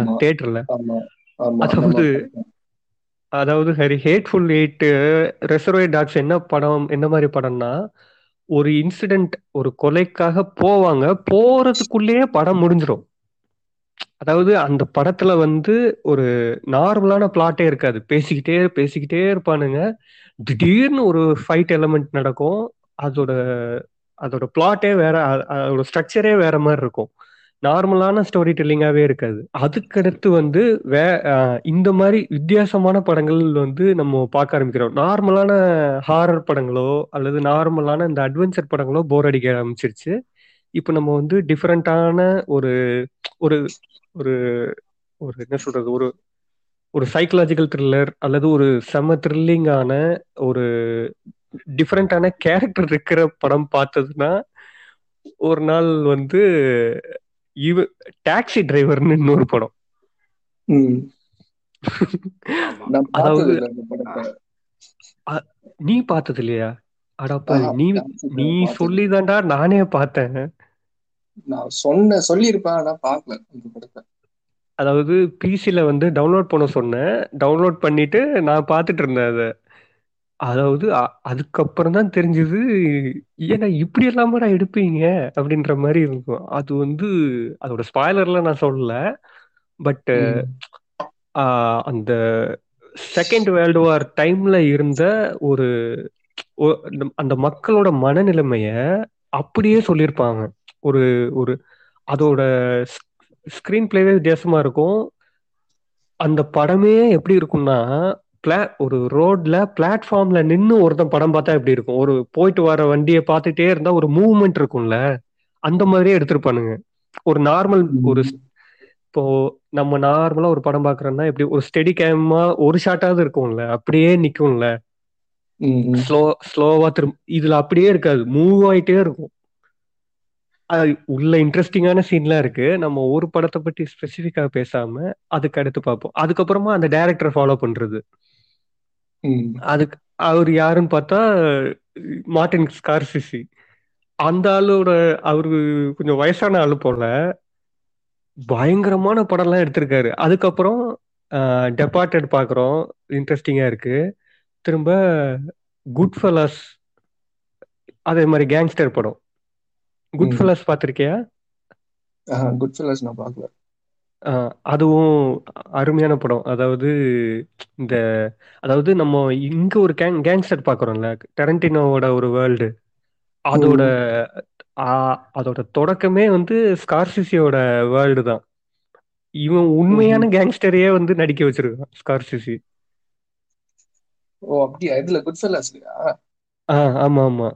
ஆமா. அதாவது அதாவது ஹரி ஹேட்ஃபுல் எயிட் ரெசர்வே டாக்ஸ் என்ன படம் என்ன மாதிரி படம்னா ஒரு இன்சிடென்ட் ஒரு கொலைக்காக போவாங்க. போறதுக்குள்ளேயே படம் முடிஞ்சிடும் அதாவது அந்த படத்துல வந்து ஒரு நார்மலான பிளாட்டே இருக்காது. பேசிக்கிட்டே பேசிக்கிட்டே இருப்பானுங்க. திடீர்னு ஒரு ஃபைட் எலமெண்ட் நடக்கும். அதோட அதோட பிளாட்டே வேற அ- அதோட ஸ்ட்ரக்சரே வேற மாதிரி இருக்கும். நார்மலான ஸ்டோரி டெல்லிங்காவே இருக்காது. அதுக்கடுத்து வந்து வே அஹ் இந்த மாதிரி வித்தியாசமான படங்கள் வந்து நம்ம பார்க்க ஆரம்பிக்கிறோம். நார்மலான ஹாரர் படங்களோ அல்லது நார்மலான இந்த அட்வென்ச்சர் படங்களோ போர் அடிக்க ஆரம்பிச்சிருச்சு. இப்போ நம்ம வந்து டிஃப்ரெண்டான ஒரு ஒரு ஒரு ஒரு என்ன சொல்றது? ஒரு ஒரு சைக்கலாஜிக்கல் த்ரில்லர் அல்லது ஒரு செம த்ரில்லிங்கான ஒரு டிஃப்ரெண்டான கேரக்டர் இருக்கிற படம் பார்த்ததுன்னா ஒரு நாள் வந்து இவ டாக்ஸி டிரைவர்னு இன்னொரு படம். அதாவது நீ பார்த்தது இல்லையா அடப்பா நீ நீ டிரைவர் பார்த்தது சொல்லி தான்டா நானே பார்த்தேன். நான் சொன்ன சொல்லியிருப்பேன் ஆனா பார்க்கல இந்த படத்தை. அதாவது பிசில வந்து டவுன்லோட் பண்ண சொன்னேன். டவுன்லோட் பண்ணிட்டு நான் பார்த்துட்டு இருந்தேன் அதை. அதாவது அதுக்கப்புறம் தான் தெரிஞ்சது ஏன்னா இப்படி எல்லாமடா எடுப்பீங்க அப்படின்ற மாதிரி இருக்கும். அது வந்து அதோட ஸ்பாய்லர்லாம் நான் சொல்லல. பட். அந்த செகண்ட் வேர்ல்டு வார் டைம்ல இருந்த ஒரு அந்த மக்களோட மனநிலைமைய அப்படியே சொல்லியிருப்பாங்க. ஒரு ஒரு அதோட ஸ்கிரீன் பிளேவே வித்தியாசமா இருக்கும். அந்த படமே எப்படி இருக்கும்னா பிளா ஒரு ரோட்ல பிளாட்ஃபார்ம்ல நின்னு ஒருத்தன் படம் பார்த்தா எப்படி இருக்கும்? ஒரு போயிட்டு வர வண்டியை பார்த்துட்டே இருந்தா ஒரு மூவ்மெண்ட் இருக்கும்ல? அந்த மாதிரியே எடுத்திருப்பானுங்க. ஒரு நார்மல் ஒரு. இப்போ நம்ம நார்மலா ஒரு படம் பாக்குறோம்னா எப்படி ஒரு ஸ்டெடி கேமா ஒரு ஷாட்டாவது இருக்கும்ல? அப்படியே நிக்கும்ல. ஸ்லோ ஸ்லோவா திரும்ப இதுல அப்படியே இருக்காது. மூவ் ஆயிட்டே இருக்கும். உள்ள இன்ட்ரெஸ்டிங்கான சீன்லாம் இருக்கு. நம்ம ஒரு படத்தை பத்தி ஸ்பெசிஃபிக்கா பேசாம அதுக்கு அடுத்து பார்ப்போம். அதுக்கப்புறமா அந்த டைரக்டரை ஃபாலோ பண்றது. அதுக்கு அவர் யாருன்னு பார்த்தா மார்டின் ஸ்கார்சிசி. அந்த ஆளோட அவரு கொஞ்சம் வயசான ஆளு போல பயங்கரமான படம்லாம் எடுத்திருக்காரு. அதுக்கப்புறம் டெபார்ட்டட் பார்க்குறோம். இன்ட்ரெஸ்டிங்கா இருக்கு. திரும்ப குட் ஃபெலாஸ் அதே மாதிரி கேங்ஸ்டர் படம். குட் பார்த்திருக்கியா? ஆஹா, குட் ஃபெல்லஸ் நான் பார்க்கல. அதுவும் அருமையான படம். அதாவது இந்த அதாவது நம்ம இங்க ஒரு கேங் கேங்ஸ்டர் பாக்குறோம்ல டெரண்டினோவோட ஒரு வேர்ல்டு அதோட அதோட தொடக்கமே வந்து ஸ்கார்சிசியோட வேர்ல்டு தான். இவன் உண்மையான. கேங்ஸ்டரையே வந்து நடிக்க வச்சிருக்கான் ஸ்கார்சிசி. ஓ அப்படியா? இதுல குட் ஃபெல்லஸ்லயா ஆ ஆமா ஆமா.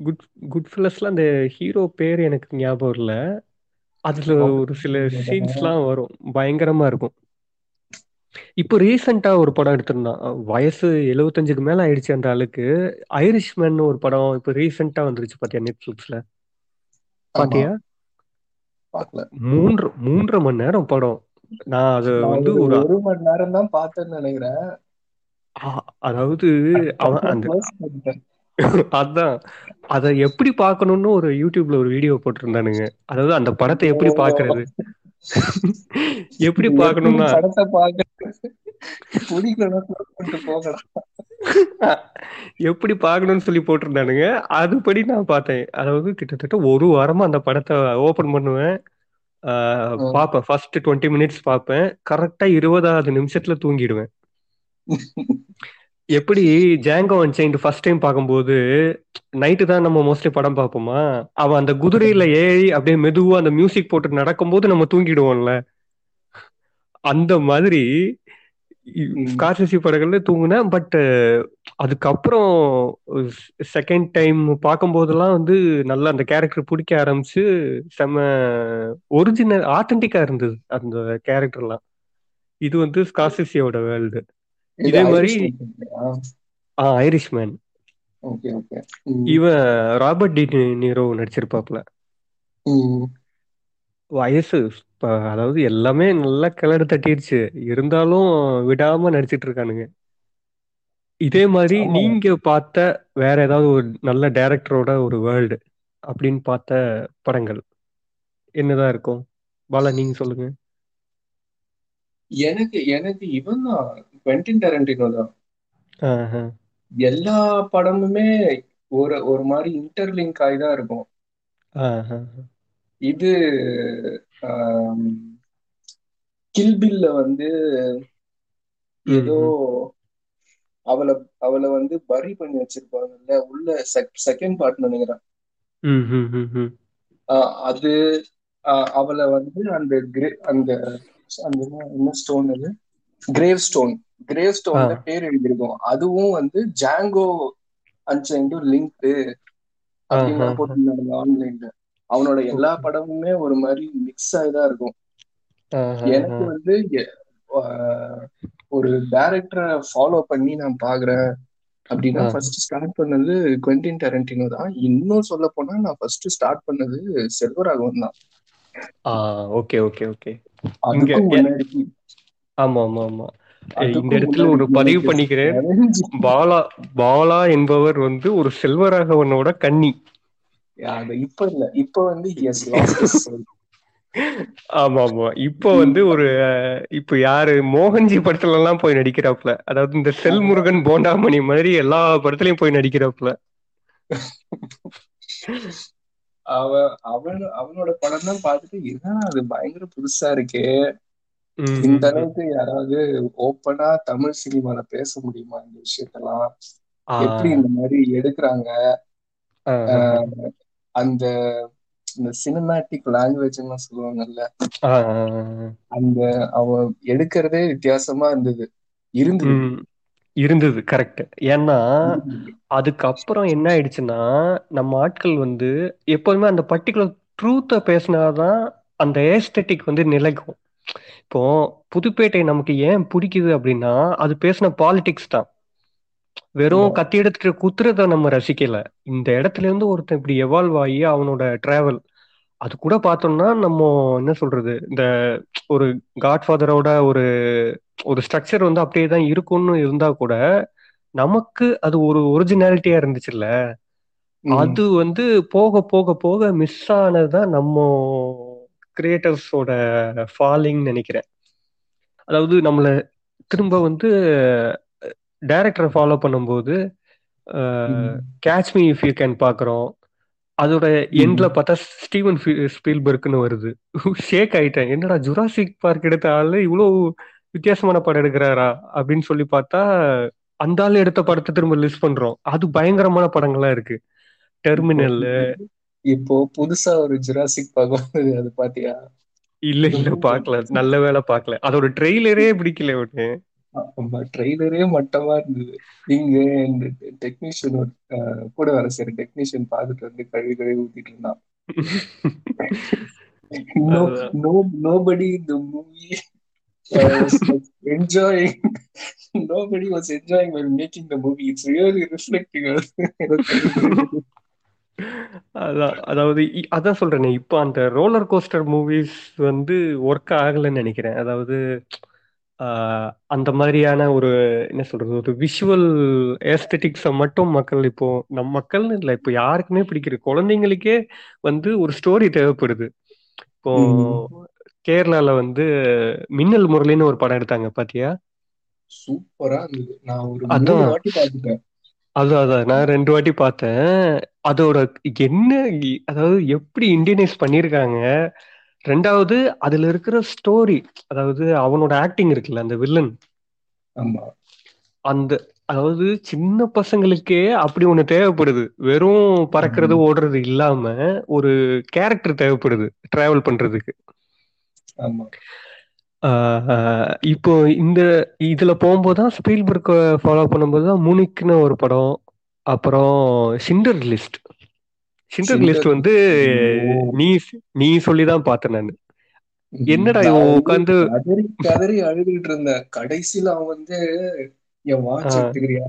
குட் குட் ஃபில்லஸ்ல அந்த ஹீரோ பேர் எனக்கு ஞாபகம் இல்ல. அதுல ஒரு சில சீன்ஸ்லாம் வரும். பயங்கரமா இருக்கும். இப்போ ரீசெண்டா ஒரு படம் எடுத்திருந்தான். வயசு எழுவத்தஞ்சுக்கு மேல ஆயிடுச்சு அந்த ஆளுக்கு. ஐரிஷ்மேன் ஒரு படம் இப்போ ரீசெண்டா வந்துருச்சு பாத்தியா நெட்ஃபிளிக்ஸ்ல பாத்தியா? மூன்று மூன்றரை மணி நேரம் படம். நான் அது வந்து ஒரு மணி நேரம் தான் பார்த்தேன்னு நினைக்கிறேன். அதாவது அவன் அந்த அதான். அத எப்படி பார்க்கணும்னு ஒரு யூடியூப்ல ஒரு வீடியோ போட்டிருந்தானுங்க. அதாவது அந்த படத்தை எப்படி ஓ. பார்க்கிறது? எப்படி பார்க்கணும்னா படத்தை எப்படி பார்க்கணும்னு சொல்லி போட்டிருந்தானுங்க. அதுபடி நான் பார்த்தேன். அதாவது கிட்டத்தட்ட ஒரு வாரமா அந்த படத்தை ஓபன் பண்ணுவேன். பார்ப்பேன். ஃபர்ஸ்ட் டுவெண்ட்டி மினிட்ஸ் பார்ப்பேன். கரெக்டா இருபதாவது நிமிஷத்துல தூங்கிடுவேன். எப்படி ஜாங்கோ அன்சைன்ட் ஃபர்ஸ்ட் டைம் பார்க்கும்போது நைட்டு தான் நம்ம மோஸ்ட்லி படம் பார்ப்போமா? அவன் அந்த குதிரையில ஏறி அப்படியே மெதுவா அந்த மியூசிக் போட்டு நடக்கும்போது நம்ம தூங்கிடுவோம்ல. அந்த மாதிரி ம். ஸ்கார்சிசி படங்கள்ல தூங்குனேன் பட் அதுக்கப்புறம் செகண்ட் டைம் பார்க்கும்போதெல்லாம் வந்து நல்லா அந்த கேரக்டர் பிடிக்க ஆரம்பிச்சு செம ஒரிஜினல் ஆத்தென்டிக்கா இருந்தது அந்த கேரக்டர்லாம் இது வந்து ஸ்கார்சிசியோட வேர்ல்டு இது மாதிரி ஐரிஷ் மேன் ஓகே ஓகே. இவன் ராபர்ட் டி நீரோ நடிச்சிருப்பாப்ல வயசு அதாவது எல்லாமே நல்லா கிளறு தட்டிருச்சு இருந்தாலும் விடாம நடிச்சிட்டு இருக்கானுங்க இதே மாதிரி. நீங்க பார்த்த வேற ஏதாவது ஒரு நல்ல டைரக்டரோட ஒரு வேர்ல்டு அப்படின்னு பார்த்த படங்கள் என்னதான் இருக்கும்? பாலா நீங்க சொல்லுங்க. எனக்கு எனக்கு இவன் தான் குவென்டின் டெரண்டினோ தான். எல்லா படமுமே ஒரு ஒரு மாதிரி இன்டர்லிங்க் ஆகி தான் இருக்கும். இது கில்பில்ல வந்து ஏதோ அவளை அவளை வந்து பரி பண்ணி வச்சிருப்பாங்கல்ல உள்ள செகண்ட் பார்ட் நினைக்கிறேன். அது அவளை வந்து அந்த கிரே அந்த அந்த என்ன ஸ்டோன் அது? கிரேவ் ஸ்டோன் கிரேவ் ஸ்டோன்ல. பேர் எழுதியிருக்கும். அதுவும் வந்து ஜாங்கோ அன்சைன்டு லிங்க்டு அப்படின்னு. போட்டிருந்தாங்க ஆன்லைன்ல அவனோட எல்லா படமுமே ஒரு மாதிரி மிக்ஸ் ஆகிதான் இருக்கும். எனக்கு வந்து ஒரு டைரக்டரை ஃபாலோ பண்ணி நான் பாக்குறேன். அப்படின்னா. ஃபர்ஸ்ட் ஸ்டார்ட் பண்ணது குவென்டின் டெரண்டினோ தான். இன்னும் சொல்ல போனா நான் ஃபர்ஸ்ட் ஸ்டார்ட் பண்ணது செல்வராகவன் தான். Okay okay okay. ஆமா ஆமா ஆமா. இந்த இடத்துல ஒரு பதிவு பண்ணிக்கிறேன். பாலா பாலா என்பவர் வந்து ஒரு செல்வராகவனோட கன்னி. இப்ப இல்ல. இப்ப வந்து ஆமா ஆமா இப்போ வந்து ஒரு இப்போ யாரு மோகன்ஜி படத்துல எல்லாம் போய் நடிக்கிறாப்ல அதாவது இந்த செல்முருகன் போண்டாமணி மாதிரி எல்லா படத்துலயும் போய் நடிக்கிறாப்ல அவன் அவன் அவனோட படம் தான் பார்த்துட்டு என்ன அது பயங்கர புதுசா இருக்கே? இந்த. அளவுக்கு யாராவது ஓப்பனா தமிழ் சினிமால பேச முடியுமா இந்த விஷயத்தெல்லாம்? எப்படி இந்த மாதிரி எடுக்கிறாங்க? அந்த இந்த சினிமேட்டிக் லாங்குவேஜ்லாம் சொல்லுவாங்கல்ல. அந்த அவ எடுக்கிறதே வித்தியாசமா இருந்தது. இருந்தது. இருந்தது கரெக்ட் ஏன்னா அதுக்கப்புறம் என்ன ஆயிடுச்சுன்னா நம்ம ஆட்கள் வந்து எப்போதுமே அந்த பர்டிகுலர் ட்ரூத்தை பேசினாதான் அந்த ஏஸ்தட்டிக் வந்து நிலைக்கும். இப்போ புதுப்பேட்டை நமக்கு ஏன் பிடிக்குது அப்படின்னா அது பேசின பாலிடிக்ஸ் தான் வெறும். கத்தி எடுத்துட்டு குத்துறத நம்ம ரசிக்கல இந்த இடத்துல இருந்து ஒருத்தன் இப்படி எவால்வ் ஆகி அவனோட டிராவல் அது கூட பார்த்தோம்னா நம்ம என்ன சொல்றது இந்த ஒரு காட்ஃபாதரோட ஒரு ஒரு ஸ்ட்ரக்சர் வந்து அப்படியே தான் இருக்கும்னு இருந்தா கூட நமக்கு அது ஒரு ஒரிஜினாலிட்டியா இருந்துச்சுல்ல. அது வந்து போக போக போக மிஸ் ஆனதுதான் நம்ம கிரியேட்டர்ஸோட ஃபாலிங் நினைக்கிறேன். அதாவது நம்மள திரும்ப வந்து டைரக்டரை ஃபாலோ பண்ணும்போது. Catch me. If you can பார்க்குறோம். அதோட எண்ட்ல பார்த்தா ஸ்டீவன் ஸ்பீல்பர்க்னு வருது. ஷேக் ஆயிட்டேன். என்னடா ஜுராசிக் பார்க் எடுத்த ஆளு இவ்வளோ வித்தியாசமான படம் எடுக்கிறாரா? அப்படின்னு சொல்லி பார்த்தா அந்த ஆள் எடுத்த படத்தை திரும்ப லிஸ்ட் பண்றோம். அது பயங்கரமான படங்களா இருக்கு. டெர்மினல் இப்போ புதுசா ஒரு ஜுராசிக் பார்க்க அது பாத்தியா? இல்ல இல்ல பார்க்கல. நல்ல வேளை பார்க்கல. அதோட ட்ரெய்லரே பிடிக்கல ஒண்ணு ஆமா ட்ரெய்லரே மட்டமா இருந்தது. இங்க இந்த டெக்னீஷியன் கூட வேலை செய்யற டெக்னீஷியன் பார்த்துட்டு வந்து கழுவி கழுவி ஊத்திட்டு இருந்தான். movie uh, was, was enjoying nobody was enjoying while making the movie. It's really reflecting us அதான் அதாவது அதான் சொல்றேனே இப்போ அந்த ரோலர் கோஸ்டர் மூவிஸ் வந்து ஒர்க் ஆகலைன்னு நினைக்கிறேன். அதாவது ஆஹ், அந்த மாதிரியான ஒரு என்ன சொல்றது ஒரு விஷுவல் ஏஸ்தட்டிக்ஸை மட்டும் மக்கள் இப்போ நம்ம மக்கள்னு இல்லை இப்போ யாருக்குமே பிடிக்கிறது குழந்தைங்களுக்கே வந்து ஒரு ஸ்டோரி தேவைப்படுது. இப்போ கேரளால வந்து மின்னல் முரளின்னு ஒரு படம் எடுத்தாங்க பாத்தியா? சூப்பரா இருந்தது. நான் ஒரு அதான். மூணு வாட்டி பார்த்துட்டேன். அதான் அதான். நான் ரெண்டு வாட்டி பார்த்தேன். அதோட என்ன அதாவது எப்படி இந்தியனைஸ் பண்ணியிருக்காங்க? ரெண்டாவது அதுல இருக்கிற ஸ்டோரி அதாவது அவனோட ஆக்டிங் இருக்குல்ல அந்த வில்லன். ஆமா. அந்த அதாவது சின்ன பசங்களுக்கே அப்படி ஒண்ணு தேவைப்படுது. வெறும் பறக்கிறது ஓடுறது இல்லாம ஒரு கேரக்டர் தேவைப்படுது டிராவல் பண்றதுக்கு. ஆமா. இப்போ இந்த இதுல போகும்போதுதான் ஸ்பீல்பர்க் ஃபாலோ பண்ணும்போது தான் மூனிக்னு ஒரு படம் அப்புறம் ஷிண்டர் லிஸ்ட் ஷிண்டர் லிஸ்ட் வந்து. நீ நீ சொல்லிதான் பார்த்தேன் நான். என்னடா இவன் உட்காந்து கதறி அழுதுகிட்டு இருந்தேன். கடைசியில அவன் வந்து என் வாட்ச். எடுத்துக்கிறியா?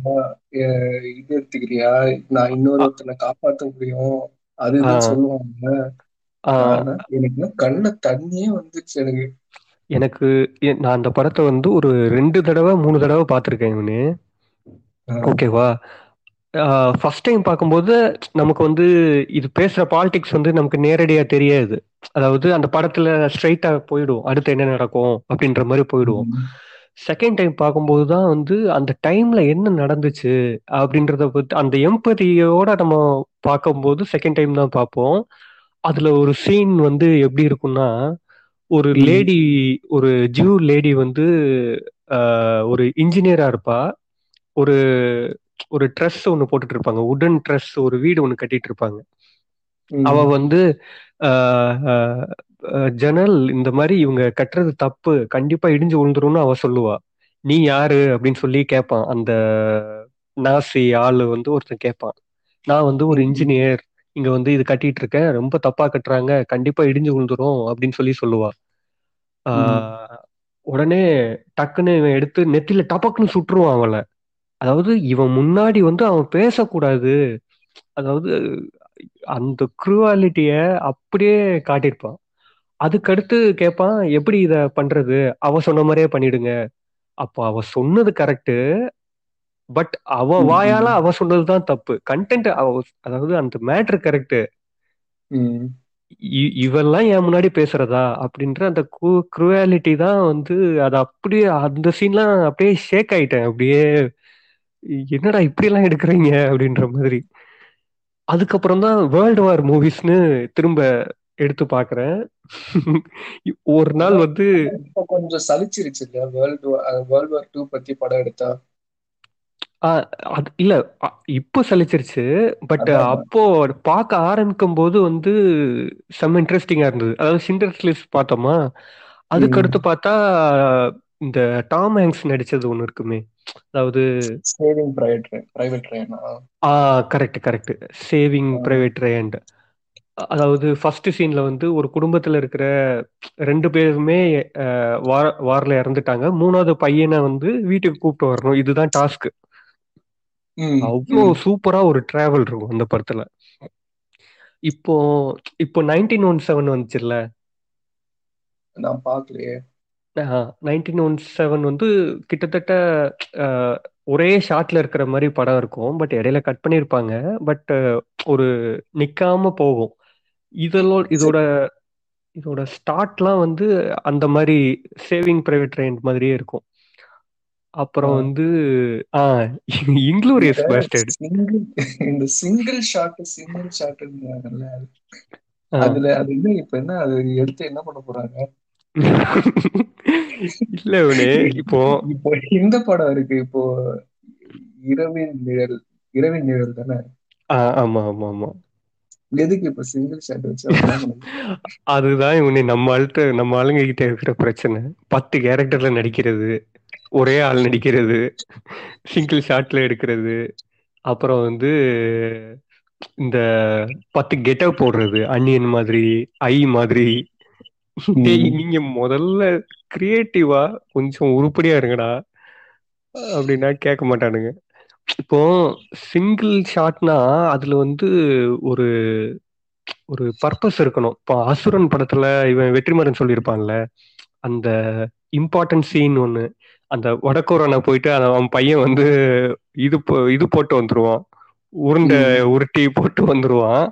இது எடுத்துக்கிறியா? நான் இன்னொருத்தனை காப்பாத்த முடியும். அதுதான். சொல்லுவாங்க. எனக்கு கண்ணுல தண்ணியே வந்துச்சு எனக்கு. எனக்கு எ- நான் அந்த படத்தை வந்து ஒரு ரெண்டு தடவை மூணு தடவை பார்த்துருக்கேன் இவனு. ஓகேவா? ஃபர்ஸ்ட் டைம் பார்க்கும்போது நமக்கு வந்து இது பேசுற பாலிடிக்ஸ் வந்து நமக்கு நேரடியா தெரியாது. அதாவது அந்த படத்துல ஸ்ட்ரைட்டா போயிடும் அடுத்து என்ன நடக்கும் அப்படின்ற மாதிரி போயிடுவோம். செகண்ட் டைம் பார்க்கும்போது தான் வந்து அந்த டைம்ல என்ன நடந்துச்சு அப்படின்றத பத்தி அந்த எம்பதியோட நம்ம பார்க்கும்போது செகண்ட் டைம் தான் பார்ப்போம். அதுல ஒரு சீன் வந்து எப்படி இருக்கும்னா ஒரு. லேடி ஒரு ஜூ லேடி வந்து ஒரு இன்ஜினியரா இருப்பா. ஒரு ஒரு ட்ரெஸ் ஒன்று போட்டுட்டு இருப்பாங்க உடன் ட்ரெஸ் ஒரு வீடு ஒன்று கட்டிட்டு இருப்பாங்க அவ வந்து ஜன்னல் இந்த மாதிரி இவங்க கட்டுறது தப்பு. கண்டிப்பா இடிஞ்சு விழுந்துரும்னு அவ சொல்லுவா. நீ யாரு? அப்படின்னு சொல்லி கேட்பான் அந்த நாசி ஆளு வந்து ஒருத்தன் கேட்பான் நான் வந்து ஒரு இன்ஜினியர். இங்க வந்து இது கட்டிட்டு இருக்கேன் ரொம்ப தப்பா கட்டுறாங்க. கண்டிப்பா இடிஞ்சு விழுந்துரும் அப்படின்னு சொல்லி சொல்லுவா. உடனே டக்குன்னு இவன் எடுத்து நெத்தில டபக்குன்னு சுட்டுருவான் அவளை. அதாவது இவன் முன்னாடி வந்து அவன் பேசக்கூடாது. அதாவது அந்த குரூவாலிட்டிய அப்படியே காட்டியிருப்பான். அதுக்கடுத்து கேட்பான் எப்படி இத பண்றது? அவ சொன்ன மாதிரியே பண்ணிடுங்க. அப்போ அவ சொன்னது கரெக்ட் பட் அவ வாயால அவ சொன்னதுதான் தப்பு. கண்டென்ட் அதாவது அந்த மேட்ரு கரெக்ட். இவெல்லாம் என் முன்னாடி பேசுறதா? அப்படின்ற அந்த குரூவாலிட்டி தான் வந்து அது அப்படியே அந்த சீன்லாம் அப்படியே ஷேக் ஆயிட்டேன். அப்படியே என்னடா இப்படி எல்லாம் எடுக்கிறீங்க? அப்படின்ற மாதிரி. அதுக்கப்புறம் தான் வேர்ல்டு வார் மூவிஸ்னு திரும்ப எடுத்து பாக்குறேன். ஒரு நாள் வந்து கொஞ்சம் சலிச்சிருச்சு வேர்ல்டு வேர்ல்டு வார் டூ பத்தி படம் எடுத்தா? அது இல்ல அ- இப்போ சலிச்சிருச்சு பட் அதான் அப்போ பார்க்க ஆரம்பிக்கும் போது வந்து செம்ம இன்ட்ரெஸ்டிங்கா இருந்தது. அதாவது சிண்டர்ஸ் லிஸ்ட் பார்த்தோமா? அதுக்கு ம். அடுத்து பார்த்தா இந்த டாம் ஹேங்க்ஸ் நடிச்சது ஒண்ணு இருக்குமே. அதாவது சேவிங் பிரைவேட் பிரைவேட் ட்ரெயினா ஆ correct correct saving private Ryan அதாவது ஃபர்ஸ்ட் சீன்ல வந்து ஒரு குடும்பத்துல இருக்கிற ரெண்டு பேருமே அஹ், வார் வார்ல இறந்துட்டாங்க. மூணாவது பையனை வந்து வீட்டுக்கு கூப்பிட்டு வரணும். இதுதான் டாஸ்க் அவ்வளோ சூப்பரா ஒரு டிராவல் இருக்கும் அந்த படத்துல. இப்போ இப்போ நைன்டீன் ஒன் செவன் வந்துச்சுல்ல? நான் பாக்கலையே. நைன்டீன் ஒன் செவன் வந்து கிட்டத்தட்ட ஒரே ஷாட்ல இருக்கிற மாதிரி படம் இருக்கும். பட் இடையில கட் பண்ணியிருப்பாங்க பட் ஒரு நிக்காம போகும். இதெல்லாம் இதோட இதோட ஸ்டார்ட்லாம் வந்து அந்த மாதிரி சேவிங் பிரைவேட் ட்ரெயின் மாதிரியே இருக்கும். அப்புறம். வந்து ஆ இந்த பேஸ்டர்ட் சிங்கிள் இந்த சிங்கிள் ஷாட் சிங்கிள் ஷாட் அதுல அது என்ன இப்ப என்ன அது எடுத்து என்ன பண்ண போறாங்க? இல்ல இவனே இப்போ இப்போ இந்த படம் இருக்கு இப்போ இரவின் நிழல் இரவின் நிழல் தானே? ஆமா ஆமா ஆமா. எதுக்கு இப்ப சிங்கிள் ஷாட் வச்சு அதுதான் இவனே நம்ம ஆள்கிட்ட நம்ம ஆளுங்க கிட்ட இருக்கிற பிரச்சனை. பத்து கேரக்டர்ல நடிக்கிறது. ஒரே ஆள் நடிக்கிறது சிங்கிள் ஷாட்ல எடுக்கிறது அப்புறம் வந்து இந்த பத்து கெட்டப் போடுறது அன்னியன் மாதிரி ஐ மாதிரி. நீங்க முதல்ல கிரியேட்டிவா கொஞ்சம் உருப்படியா இருங்கடா அப்படின்னா கேட்க மாட்டானுங்க. இப்போ சிங்கிள் ஷாட்னா அதுல வந்து ஒரு ஒரு பர்பஸ் இருக்கணும். இப்போ அசுரன் படத்துல இவன் வெற்றிமாறன் சொல்லியிருப்பான்ல அந்த இம்பார்ட்டன்ட் சீன் ஒண்ணு. அந்த வடக்கோரனை போயிட்டு அந்த அவன் பையன் வந்து இது போ- இது போட்டு வந்துருவான். உருண்டை உருட்டி போட்டு வந்துருவான்.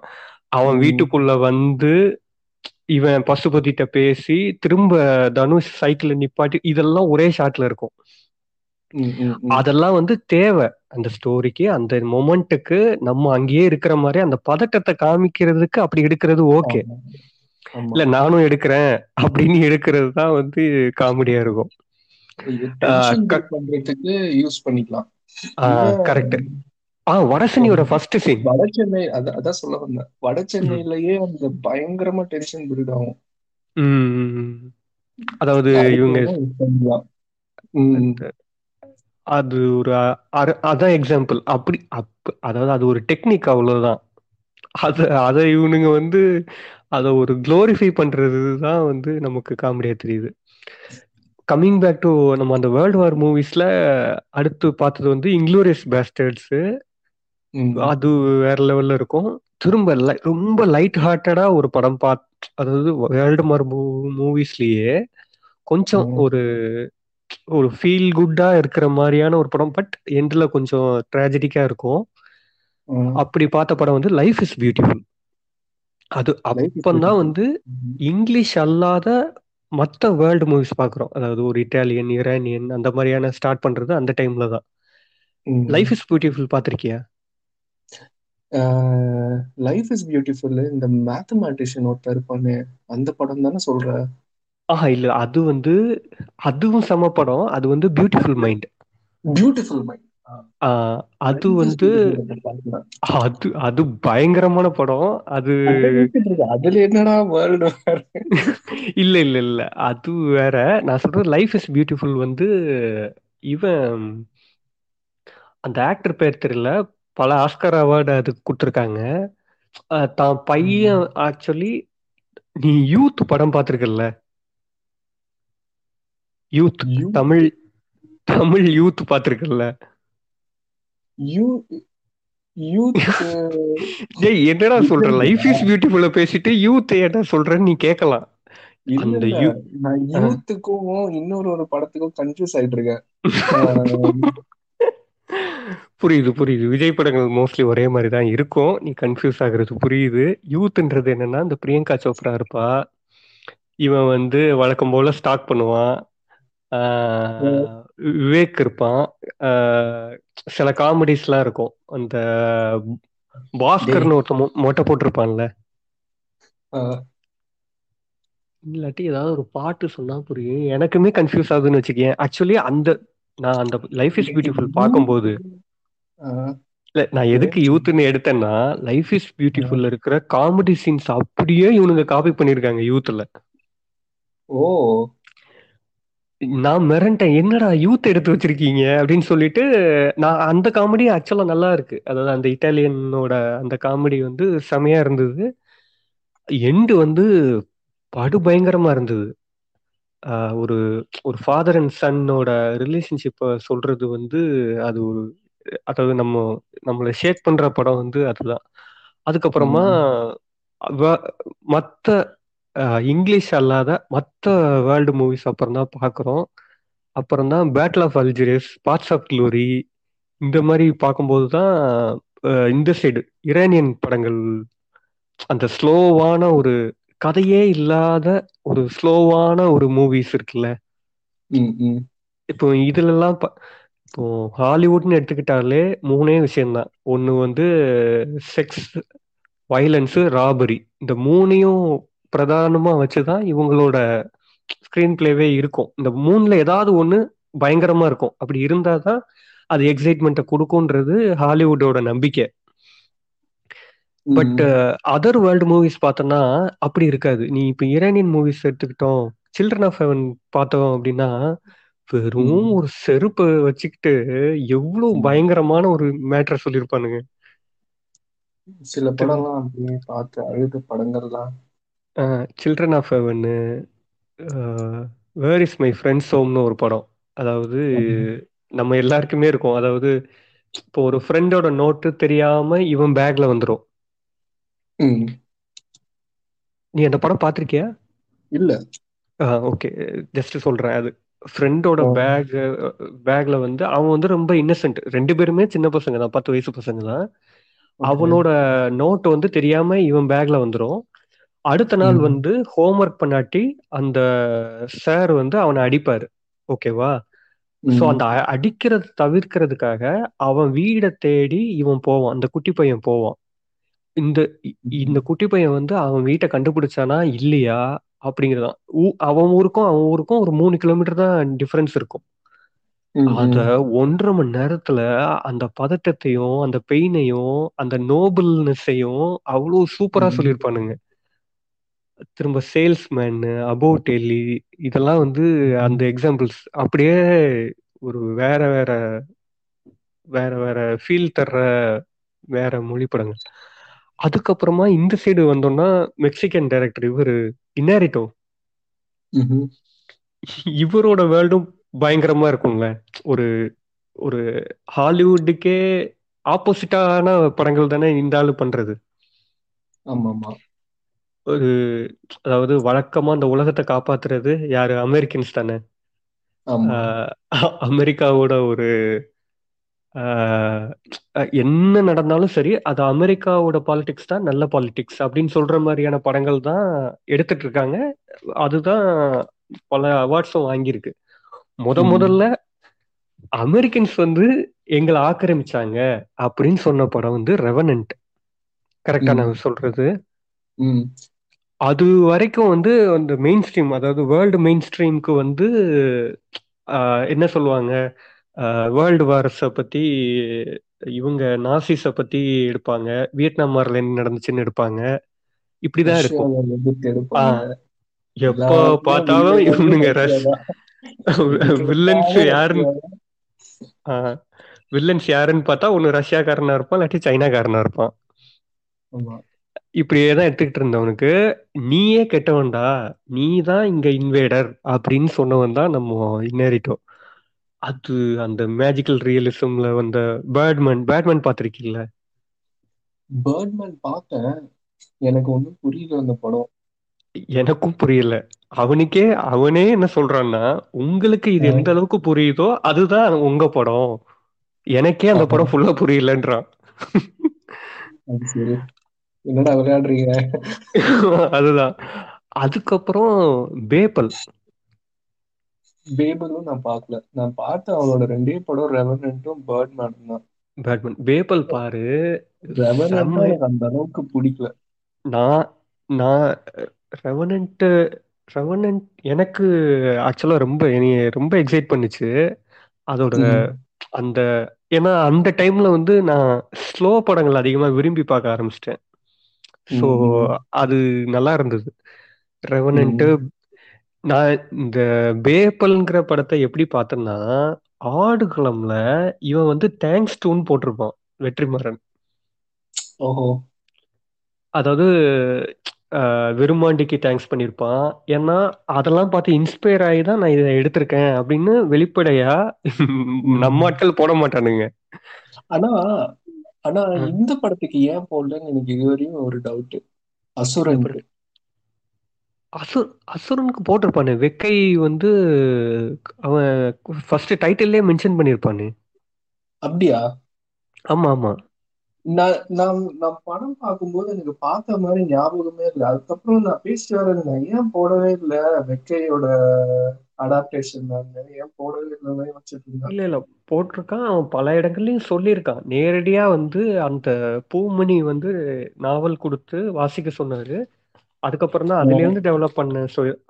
அவன். வீட்டுக்குள்ள வந்து இவன் பசுபதிட்ட பேசி திரும்ப தனுஷ் சைக்கிள நிப்பாட்டி இதெல்லாம் ஒரே ஷாட்ல இருக்கும். அதெல்லாம் வந்து தேவை. அந்த ஸ்டோரிக்கு அந்த மொமெண்ட்டுக்கு நம்ம அங்கேயே இருக்கிற மாதிரி அந்த பதட்டத்தை காமிக்கிறதுக்கு அப்படி எடுக்கிறது ஓகே. இல்ல நானும் எடுக்கிறேன் அப்படின்னு எடுக்கிறது தான் வந்து காமெடியா இருக்கும். பண்றதுக்கு யூஸ் பண்ணிக்கலாம். கரெக்ட் ஆ வடசனியோட ஃபர்ஸ்ட் சீன் வட சென்னை அத- அதான் சொல்ல வந்தேன். வட சென்னையிலயே அந்த பயங்கரமா டென்ஷன் பில்ட் ஆகும் அதாவது இவங்க அது ஒரு அதான் எக்ஸாம்பிள் அப்படி அப் அதாவது அது ஒரு டெக்னிக் அவ்வளவுதான். அத அதை இவனுங்க வந்து அதை ஒரு க்ளோரிஃபை பண்றது தான் வந்து நமக்கு காமெடியா தெரியுது. கம்மிங் பேக் டு நம்ம அந்த வேர்ல்டு வார் மூவிஸ்ல அடுத்து பார்த்தது வந்து இன்க்ளூரியஸ் பேஸ்டர்ட்ஸ். அது வேற லெவல்ல இருக்கும் திரும்ப ரொம்ப லைட் ஹார்ட்டடா ஒரு படம் பாத் அதாவது வேர்ல்டு வார் மூவிஸ்லயே கொஞ்சம். ஒரு ஒரு ஃபீல் குட்டா இருக்கிற மாதிரியான ஒரு படம் பட் எண்ட்ல கொஞ்சம் ட்ராஜடிக்கா இருக்கும். அப்படி பார்த்த படம் வந்து லைஃப் இஸ் பியூட்டிஃபுல் அது அப்பந்தான். வந்து. இங்கிலீஷ் அல்லாத மற்ற வேர்ல்டு மூவிஸ் பார்க்குறோம் அதாவது ஒரு இட்டாலியன் இரானியன் அந்த மாதிரியான ஸ்டார்ட் பண்றது அந்த டைம்ல தான். லைஃப் இஸ் பியூட்டிஃபுல் பார்த்திருக்கியா? லைஃப் இஸ் பியூட்டிஃபுல் இந்த மேத்தமேட்டிஷியன் ஒருத்தர் இருப்பானே அந்த படம் தானே சொல்ற? ஆஹா இல்ல அது வந்து அதுவும் செம படம். அது வந்து பியூட்டிஃபுல் மைண்ட் பியூட்டிஃபுல் மைண்ட் அது வந்து அது அது பயங்கரமான படம். அது அதுல என்னடா வேர்ல்டு இல்ல இல்ல இல்ல. அது வேற. நான் சொல்றது லைஃப் இஸ் பியூட்டிஃபுல் வந்து இவன் அந்த ஆக்டர் பேர் தெரியல. பல ஆஸ்கர் அவார்டு அதுக்கு கொடுத்துருக்காங்க. தான் பையன் ஆக்சுவலி நீ யூத் படம் பார்த்திருக்கல்ல? யூத்? தமிழ் தமிழ் யூத் பார்த்திருக்கல்ல? யூ யூத் ஏய் என்னடா சொல்ற? லைஃப் இஸ் பியூட்டிஃபுல்ல பேசிட்டு யூத் ஏடா சொல்றேன்னு நீ கேட்கலாம். அந்த நான் யூத்துக்கும் இன்னொரு ஒரு படத்துக்கும் கன்ஃபியூஸ் ஆயிட்டு இருக்கேன் புரியுது புரியுது. விஜய் படங்கள் மோஸ்ட்லி ஒரே மாதிரி தான் இருக்கும். நீ கன்ஃபியூஸ் ஆகுறது புரியுது. யூத்ன்றது என்னன்னா இந்த பிரியங்கா சோப்ரா இருப்பா. இவன் வந்து வழக்கம் போல ஸ்டாக் பண்ணுவான். விவேக் இருப்பான். சில காமெடிஸ்லாம் இருக்கும். அந்த பாஸ்கர்னு ஒருத்தன் மொ- மொட்டை போட்டிருப்பான்ல. இல்லாட்டி ஏதாவது ஒரு பாட்டு சொன்னா புரியும். எனக்குமே கன்ஃபியூஸ் ஆகுதுன்னு வச்சுக்கேன் ஆக்சுவலி அந்த நான் அந்த லைஃப் இஸ் பியூட்டிஃபுல் பார்க்கும்போது நான் எதுக்கு யூத்னு எடுத்தேன்னா லைஃப் இஸ் பியூட்டிஃபுல்ல இருக்கிற காமெடி சீன்ஸ் அப்படியே இவனுங்க காப்பி பண்ணிருக்காங்க யூத்ல ஓ. நான் மிரண்டேன். என்னடா யூத் எடுத்து வச்சிருக்கீங்க? அப்படின்னு சொல்லிட்டு நான் அந்த காமெடி ஆக்சுவலா நல்லா இருக்கு. அதாவது அந்த இட்டாலியனோட அந்த காமெடி வந்து செமையா இருந்தது. எண்டு வந்து படு பயங்கரமா இருந்தது. ஒரு ஒரு ஃபாதர் அண்ட் சன்னோட ரிலேஷன்ஷிப்பை சொல்றது வந்து அது ஒரு அதாவது நம்ம நம்மளை ஷேக் பண்ற படம் வந்து அதுதான். அதுக்கப்புறமா அஹ், இங்கிலீஷ் அல்லாத மத்த வேர்ல்டு மூவிஸ் அப்புறம் தான் பார்க்குறோம் அப்புறம் தான் battle of Algiers paths of glory இந்த மாதிரி பார்க்கும்போது தான் இந்த சைடு இரானியன் படங்கள் அந்த ஸ்லோவான ஒரு கதையே இல்லாத ஒரு ஸ்லோவான ஒரு மூவிஸ் இருக்குல்ல. இப்போ இதுலலாம் இப்போ ஹாலிவுட்னு எடுத்துக்கிட்டாலே மூணே விஷயம்தான் ஒன்று வந்து செக்ஸ் வயலன்ஸு ராபரி இந்த மூணையும் பிரதானமா வச்சுதான் இவங்களோட ஸ்க்ரீன் பிளேவே இருக்கும். இந்த மூணுல ஏதாவது ஒன்று பயங்கரமா இருக்கும். அப்படி இருந்தாதான் அது எக்ஸைட்மெண்ட்டை கொடுக்கும்ன்றது ஹாலிவுட்டோட நம்பிக்கை. பட் அதர் வேர்ல்டு மூவிஸ் பார்த்தோன்னா அப்படி இருக்காது. நீ இப்போ இரானியன் மூவிஸ் எடுத்துக்கிட்டோம் சில்ட்ரன் ஆஃப் ஹெவன் பார்த்தோம் அப்படின்னா வெறும். ஒரு செருப்பை வச்சுக்கிட்டு எவ்வளவு. பயங்கரமான ஒரு மேட்டரை சொல்லியிருப்பானுங்க. சில படம்லாம் அப்படியே பார்த்து அழுத படங்கள்லாம் children of heaven where is my friend's ஹோம்னு ஒரு படம். அதாவது நம்ம எல்லாருக்குமே இருக்கும். அதாவது இப்போ ஒரு ஃப்ரெண்டோட நோட்டு தெரியாம இவன் பேக்ல வந்துரும். ம். நீ அந்த படம் பார்த்திருக்கியா? இல்ல. ஓகே ஜஸ்ட் சொல்றேன். அது ஃப்ரெண்டோட. பேக் பேக்ல வந்து அவன் வந்து ரொம்ப இன்னசென்ட் ரெண்டு பேருமே சின்ன பசங்க தான். பத்து வயசு பசங்க தான். அவனோட நோட் வந்து தெரியாம இவன் பேக்ல வந்துரும். அடுத்த நாள். வந்து ஹோம்ஒர்க் பண்ணாட்டி அந்த சார் வந்து அவனை அடிப்பாரு. ஓகேவா சோ. அந்த அடிக்கிறத தவிர்க்கிறதுக்காக அவன் வீடை தேடி இவன் போவான். அந்த குட்டி பையன் போவான். இந்த இந்த குட்டி பையன் வந்து அவன் வீட்டை கண்டுபிடிச்சானா இல்லையா? அப்படிங்கிறதான். அவன் ஊருக்கும் அவன் ஊருக்கும் ஒரு மூணு கிலோமீட்டர் தான் டிஃபரன்ஸ் இருக்கும். அத ஒன்றரை மணி நேரத்துல அந்த பதட்டத்தையும் அந்த பெயினையும் அந்த நோபல்னஸையும் அவ்வளவு சூப்பரா. சொல்லியிருப்பானுங்க. திரும்ப சேல்ஸ்மேன் அபவுட் டெல்லி இதெல்லாம் வந்து அந்த எக்ஸாம்பிள்ஸ் அப்படியே ஒரு வேற வேற வேற வேற ஃபீல் தர்ற வேற மொழி படங்கள். அதுக்கப்புறமா இந்த சைடு வந்தோம்னா மெக்சிகன் டைரக்டர் இவரு இன்னாரிட்டோ. இவரோட வேர்ல்டும் பயங்கரமா இருக்கும்ல. ஒரு ஒரு ஹாலிவுட்டுக்கே ஆப்போசிட்டான படங்கள் தானே இந்த ஆளு பண்றது. ஆமா ஆமா ஒரு அதாவது வழக்கமா அந்த உலகத்தை காப்பாத்துறது யாரு? அமெரிக்கன்ஸ் தானே. அமெரிக்காவோட ஒரு என்ன நடந்தாலும் சரி அது அமெரிக்காவோட பாலிடிக்ஸ் தான் நல்ல பாலிடிக்ஸ் அப்படின்னு சொல்ற மாதிரியான படங்கள் தான் எடுத்துட்டு இருக்காங்க. அதுதான் பல அவார்ட்ஸும் வாங்கியிருக்கு. முத. முதல்ல அமெரிக்கன்ஸ் வந்து எங்களை ஆக்கிரமிச்சாங்க அப்படின்னு சொன்ன படம் வந்து ரெவனன்ட். கரெக்டா. நான் சொல்றது? அது வரைக்கும் வந்து அந்த மெயின் ஸ்ட்ரீம் அதாவது வேர்ல்டு மெயின் ஸ்ட்ரீம்க்கு வந்து ஆஹ், என்ன சொல்லுவாங்க? வேர்ல்டு வார்ஸை பத்தி இவங்க நாசிஸை பத்தி எடுப்பாங்க. வியட்நாம் வாரில் என்ன நடந்துச்சுன்னு எடுப்பாங்க. இப்படிதான் இருக்கும். எதிர்த்து எடுப்பாங்க. எப்போ எல்லாருமே பார்த்தாலும் வில்லன் இவனுங்க ரஷ்யா தான். வில்லன்ஸ் யாருன்னு ரஷ்யா தான். வில்லன்ஸ் யாருன்னு பார்த்தா ஒன்னு ரஷ்யாக்காரனா இருப்பான் இல்லாட்டி சைனாக்காரனா இருப்பான். ஆமா. இப்படியே தான் எடுத்துக்கிட்டு இருந்தவனுக்கு நீயே கெட்டவன்டா நீ தான் இங்க இன்வேடர் அப்படின்னு சொன்னவன் தான் நம்ம இன்னேரிட்டோ அது அந்த மேஜிக்கல் ரியலிசம்ல வந்த பேட்மேன் பேட்மேன் பார்த்திருக்கீங்களா? பேர்ட்மேன் பார்த்தேன். எனக்கு ஒண்ணும் புரியல அந்த படம். எனக்கும் புரியல. அவனுக்கே அவனே என்ன சொல்றான்னா உங்களுக்கு இது எந்த அளவுக்கு புரியுதோ அதுதான் உங்க படம். எனக்கே அந்த படம் ஃபுல்லா புரியலன்றான். என்னடா விளையாடுறீங்க? அதுதான். அதுக்கப்புறம் பேப்பல் பேபிளும் நான் பார்க்கல. நான் பார்த்த அவளோட ரெண்டே படம் ரெவனன்ட்டும் பேர்ட்மேனும் தான். பேட்மேன். பேப்பல் பாரு. எனக்கு அந்த அளவுக்கு பிடிக்கல. நான் நான் ரெவனன்ட் ரெவனன்ட் எனக்கு ஆக்சுவலா ரொம்ப என்னைய ரொம்ப எக்ஸைட் பண்ணுச்சு. அதோட. அந்த ஏன்னா அந்த டைம்ல வந்து நான் ஸ்லோ படங்கள் அதிகமா விரும்பி பார்க்க ஆரம்பிச்சிட்டேன். ஸோ. அது நல்லா இருந்தது. ரெவனன்ட் நான் இந்த பேப்பல்ங்கிற படத்தை எப்படி பார்த்தேன்னா ஆடுகளம்ல இவன் வந்து தேங்க்ஸ் டூன்னு போட்டிருப்பான் வெற்றிமாறன். ஓஹோ. அதாவது அஹ், விருமாண்டிக்கு தேங்க்ஸ் பண்ணியிருப்பான் ஏன்னா அதெல்லாம் பார்த்து இன்ஸ்பயர் ஆகி தான் நான் இதை எடுத்திருக்கேன் அப்படின்னு வெளிப்படையா நம்ம ஆட்கள் போட மாட்டானுங்க. ஆனா ஆனா. இந்த படத்துக்கு ஏன் போடலன்னு எனக்கு இதுவரையும் ஒரு டவுட் அசுரனுக்கு. அசு அசுரனுக்கு போட்டிருப்பானே. வெக்கை வந்து அவன் ஃபர்ஸ்ட் டைட்டில்லே மென்ஷன் பண்ணியிருப்பானே அப்படியா? ஆமா ஆமா. நான் நான் படம் பார்க்கும்போது எனக்கு பார்த்த மாதிரி ஞாபகமே இல்லை. அதுக்கப்புறம் நான் பேசிட்டு வரேன் ஏன் போடவே இல்லை வெக்கையோட அடாப்டேஷன் நான் ஏன் போடவே இல்லை வச்சுட்டு இருந்தேன். இல்ல இல்ல. போட்டிருக்கான். அவன் பல இடங்கள்லயும் சொல்லியிருக்கான். நேரடியா வந்து அந்த பூமணி வந்து நாவல் கொடுத்து வாசிக்க சொன்னாரு. அதுக்கப்புறம் தான் அதுல இருந்து டெவலப் பண்ண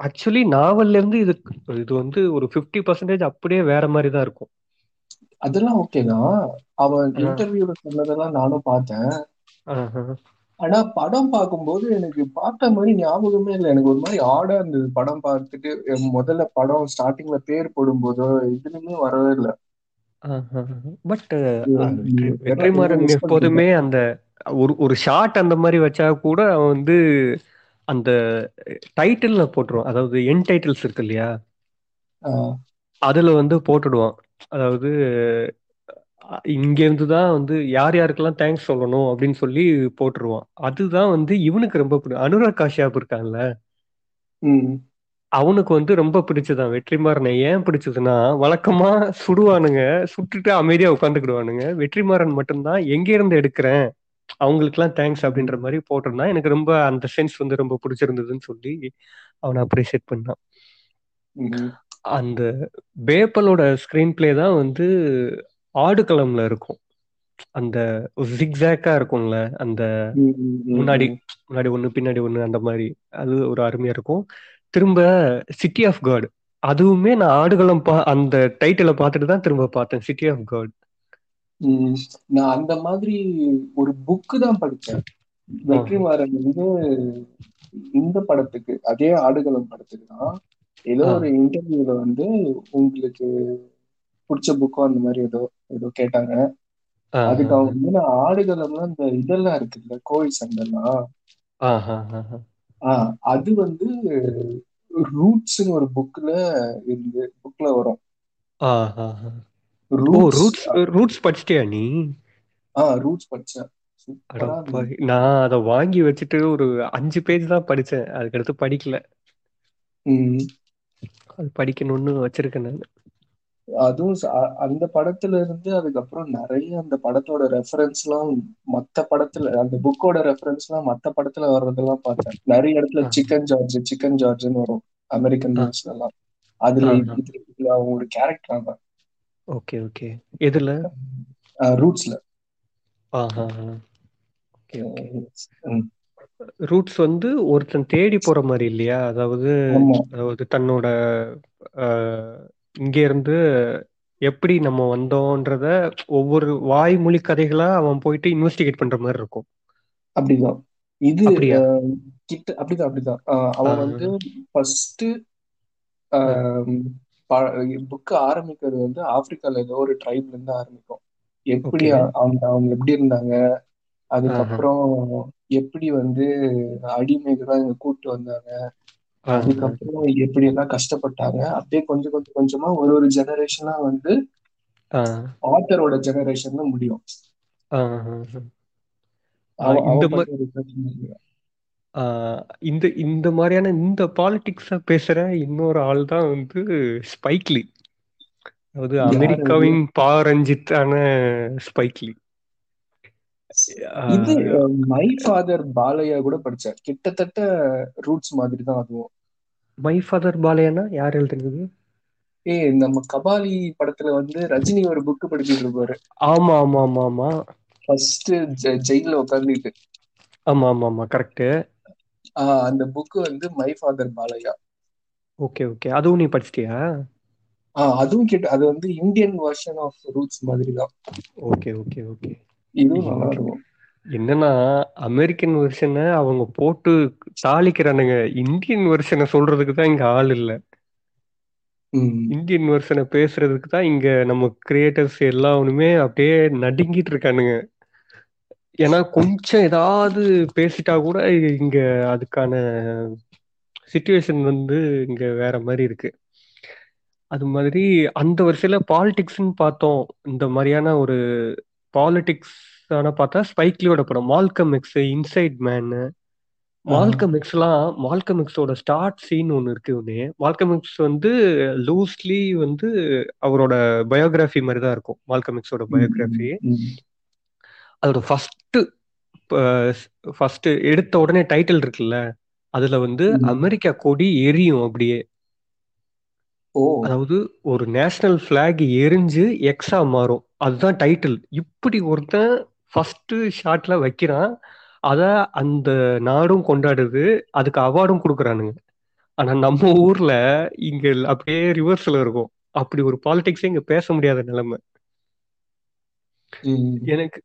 ஆக்சுவலி நாவல்ல இருந்து இது இது வந்து ஒரு ஃபிஃப்டி பர்சன்டேஜ் அப்படியே வேற மாதிரி தான் இருக்கும். அதெல்லாம் ஓகே தான். அவன். இன்டர்வியூல சொன்னதெல்லாம் நானும் பார்த்தேன். ஆனா படம் பார்க்கும்போது எனக்கு பார்த்த மாதிரி ஞாபகமே இல்லை. எனக்கு ஒரு மாதிரி ஆடா இருந்தது. படம் பார்த்துட்டு முதல்ல படம் ஸ்டார்டிங்ல பேர் போடும்போதோ எதுவுமே வரவே இல்லை. பட் வெற்றிமாறன் எப்போதுமே அந்த ஒரு ஒரு ஷார்ட் அந்த மாதிரி வச்சா கூட அவன் வந்து அந்த டைட்டில்ல போட்டுருவான். அதாவது என் டைட்டில்ஸ் இருக்கு இல்லையா? அதுல வந்து போட்டுடுவான். அதாவது அஹ், இங்க இருந்து தான் வந்து யார் யாருக்கெல்லாம் தேங்க்ஸ் சொல்லணும் அப்படின்னு சொல்லி போட்டுருவான். அதுதான் வந்து இவனுக்கு ரொம்ப பிடிக்கும் அனுராக் காஷ்யாப் இருக்கான்ல? அவனுக்கு வந்து ரொம்ப பிடிச்சதான். வெற்றிமாறனை ஏன் பிடிச்சதுன்னா வழக்கமா சுடுவானுங்க சுட்டுட்டு அமைதியா உட்காந்துக்கிடுவானுங்க. வெற்றிமாறன் மட்டும்தான் எங்க இருந்து எடுக்கிறேன்? அவங்களுக்குலாம் தேங்க்ஸ் அப்படின்ற மாதிரி போட்டிருந்தான் எனக்கு ரொம்ப அந்த சென்ஸ் வந்து ரொம்ப பிடிச்சிருந்ததுன்னு சொல்லி அவனை அப்ரிஷியேட் பண்ணான். அந்த பேப்பலோட ஸ்கிரீன் பிளே தான் வந்து ஆடுகளம்ல இருக்கும். அந்த ஜிக்ஸாக்கா இருக்கும்ல அந்த முன்னாடி முன்னாடி ஒண்ணு பின்னாடி ஒண்ணு அந்த மாதிரி. அது ஒரு அருமையா இருக்கும். திரும்ப சிட்டி ஆஃப் காட் அதுவுமே நான் ஆடுகளம் பா அந்த டைட்டிலை பார்த்துட்டு தான் திரும்ப பார்த்தேன். சிட்டி ஆஃப் காட் நான் அந்த மாதிரி ஒரு புக்கு தான் படிச்சேன் வெற்றிமாறன் வந்து இந்த படத்துக்கு அதே ஆடுகளம் படத்துக்கு தான் ஏதோ. ஒரு இன்டர்வியூல வந்து உங்களுக்கு பிடிச்ச புக்கோ அந்த மாதிரி ஏதோ ஏதோ கேட்டாங்க. அதுக்கு அவங்க வந்து நான் ஆடுகளம்ல இந்த இதெல்லாம் இருக்குல்ல கோழி சண்டைலாம். ஆஹ் அது வந்து ரூட்ஸ்னு ஒரு புக்ல இருந்து புக்ல வரும். ரூட்ஸ் ரூட்ஸ் படிச்சிட்டியா நீ? ஆ ரூட்ஸ் படிச்சேன். நான் அதை வாங்கி வச்சுட்டு ஒரு அஞ்சு பேஜ் தான் படிச்சேன். அதுக்கடுத்து படிக்கல. அது படிக்கணும்னு வச்சிருக்கேன் நான். அதுவும் அந்த படத்துல இருந்து அதுக்கப்புறம் நிறைய அந்த படத்தோட ரெஃபரன்ஸ் எல்லாம் மத்த படத்துல அந்த புக்கோட ரெஃபரன்ஸ் எல்லாம் மத்த படத்துல வர்றதெல்லாம் பார்த்தேன். நிறைய இடத்துல சிக்கன் ஜார்ஜ் சிக்கன் ஜார்ஜ்னு வரும். அமெரிக்கன் நியூஸ்ல எல்லாம் அதுல ஆ இது இது- இதுல அவங்க ஒரு கேரக்டர் தான் ஓகே ஓகே. எதுல? ரூட்ஸ்ல ஆஹா ஓகே ஓகே. ரூட்ஸ் வந்து ஒருத்தன் தேடி போற மாதிரி இல்லையா? அதாவது அதாவது தன்னோட இங்க இருந்து எப்படி நம்ம வந்தோன்றத ஒவ்வொரு வாய்மொழி கதைகளா அவன் போயிட்டு இன்வெஸ்டிகேட் பண்ற மாதிரி இருக்கும். அப்படிதான். இது கிட்ட அப்படிதான் அப்படிதான். அவன் வந்து ஃபர்ஸ்ட் புக்கு ஆரம்பிக்கிறது வந்து ஆப்பிரிக்கால ஏதோ ஒரு ட்ரைப்ல இருந்து ஆரம்பிக்கும். எப்படி அவங்க அவங்க எப்படி இருந்தாங்க? அதுக்கப்புறம் எப்படி வந்து அடிமைகளாம் இங்க கூட்டு வந்தாங்க அதுக்கப்புறம் எப்படி எல்லாம் கஷ்டப்பட்டாங்க அப்படியே கொஞ்சம் கொஞ்சம் கொஞ்சமா ஒரு ஒரு ஜெனரேஷனா வந்து ஆத்தரோட ஜெனரேஷன்ல முடியும். இந்த இந்த இந்த மாதிரியான இந்த பாலிடிக்ஸ பேசுற இன்னொரு ஆள் தான் வந்து ஸ்பைக்லி அதாவது? அமெரிக்காவின் பாரஞ்சித்தான ஸ்பைக்லி இது மை ஃபாதர் பாலையா கூட படிச்சேன் கிட்டத்தட்ட ரூட்ஸ் மாதிரி தான் அதுவும். மை ஃபாதர் பாலையானா யார் எழுதுனது? ஏய் நம்ம கபாலி படத்துல வந்து ரஜினி ஒரு புக் படிச்சிட்டு இருப்பாரு. ஆமா ஆமா ஆமா ஆமா. ஃபர்ஸ்ட் ஜெயில உட்காந்துட்டு ஆமா ஆமா ஆமா கரெக்ட் அந்த புக் வந்து my father Balaiah. Okay okay. அதுவும் நீ படிச்சிட்டியா? ஆஹ் அதுவும் கிட்ட அது வந்து இந்தியன் வெர்ஷன் ஆஃப் ரூட்ஸ் மாதிரி தான் ஓகே ஓகே ஓகே. இதுவும் நல்லா இருக்கும். என்னன்னா அமெரிக்கன் வெர்ஷனை அவங்க போட்டு தாளிக்கிறானுங்க. இந்தியன் வெர்ஷனை சொல்றதுக்கு தான் இங்க ஆள் இல்ல. இந்தியன் வெர்ஷனை பேசுறதுக்கு தான் இங்க நம்ம கிரியேட்டர்ஸ் எல்லாருமே அப்படியே நடுங்கிட்டு இருக்கானுங்க. ஏன்னா கொஞ்சம் ஏதாவது பேசிட்டா கூட இங்க அதுக்கான சுச்சுவேஷன் வந்து இங்க வேற மாதிரி இருக்கு. அது மாதிரி அந்த வருஷத்துல பாலிடிக்ஸ்னு பார்த்தோம். இந்த மாதிரியான ஒரு பாலிடிக்ஸ் ஆனா பார்த்தா ஸ்பைக்லியோட படம் Malcolm X inside man Malcolm எக்ஸ்லாம் Malcolm எக்ஸோட ஸ்டார்ட் சீன் ஒன்று இருக்கு ஒன்று மால்கம் எக்ஸ் வந்து லூஸ்லி வந்து அவரோட பயோகிராஃபி மாதிரி தான் இருக்கும். மால்கம் எக்ஸோட பயோகிராஃபி அதோட ஃபர்ஸ்ட் ஃபர்ஸ்ட் எடுத்த உடனே டைட்டில் இருக்குல்ல அதுல வந்து. அமெரிக்கா கொடி எரியும் அப்படியே. அதாவது ஒரு நேஷனல் பிளாக் எரிஞ்சு எக்ஸா மாறும். அதுதான் டைட்டில் இப்படி ஒருத்தன் ஃபர்ஸ்ட் ஷாட்ல வைக்கிறான். அத அந்த நாடும் கொண்டாடுது. அதுக்கு அவார்டும் கொடுக்குறானுங்க. ஆனா நம்ம ஊர்ல இங்க அப்படியே ரிவர்ஸ்ல இருக்கும். அப்படி ஒரு பாலிடிக்ஸே இங்க பேச முடியாத நிலைமை. எனக்கு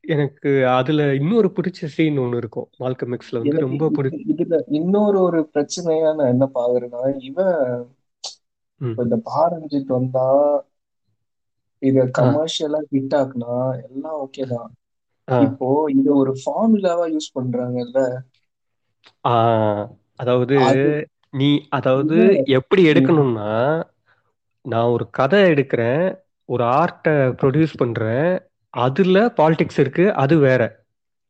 எனக்கு அதுல இன்னொரு பிடிச்ச சீன் ஒண்ணு இருக்கும். மால்கம் எக்ஸ்ல வந்து ரொம்ப பிடி இது- இதுல இன்னொரு ஒரு பிரச்சனையா நான் என்ன பாக்குறேன்னா இவன் இந்த பாரஞ்சித் வந்தா இத கமர்ஷியலா ஹிட் ஆக்குனா எல்லாம் ஓகே தான். இப்போ இத ஒரு ஃபார்முலாவா யூஸ் பண்றாங்கல்ல? அதாவது அது நீ அதாவது எப்படி எடுக்கணும்னா நான் ஒரு கதை எடுக்கிறேன் ஒரு ஆர்ட்டை ப்ரொடியூஸ் பண்றேன் அதுல பாலிடிக்ஸ் இருக்கு அது வேற.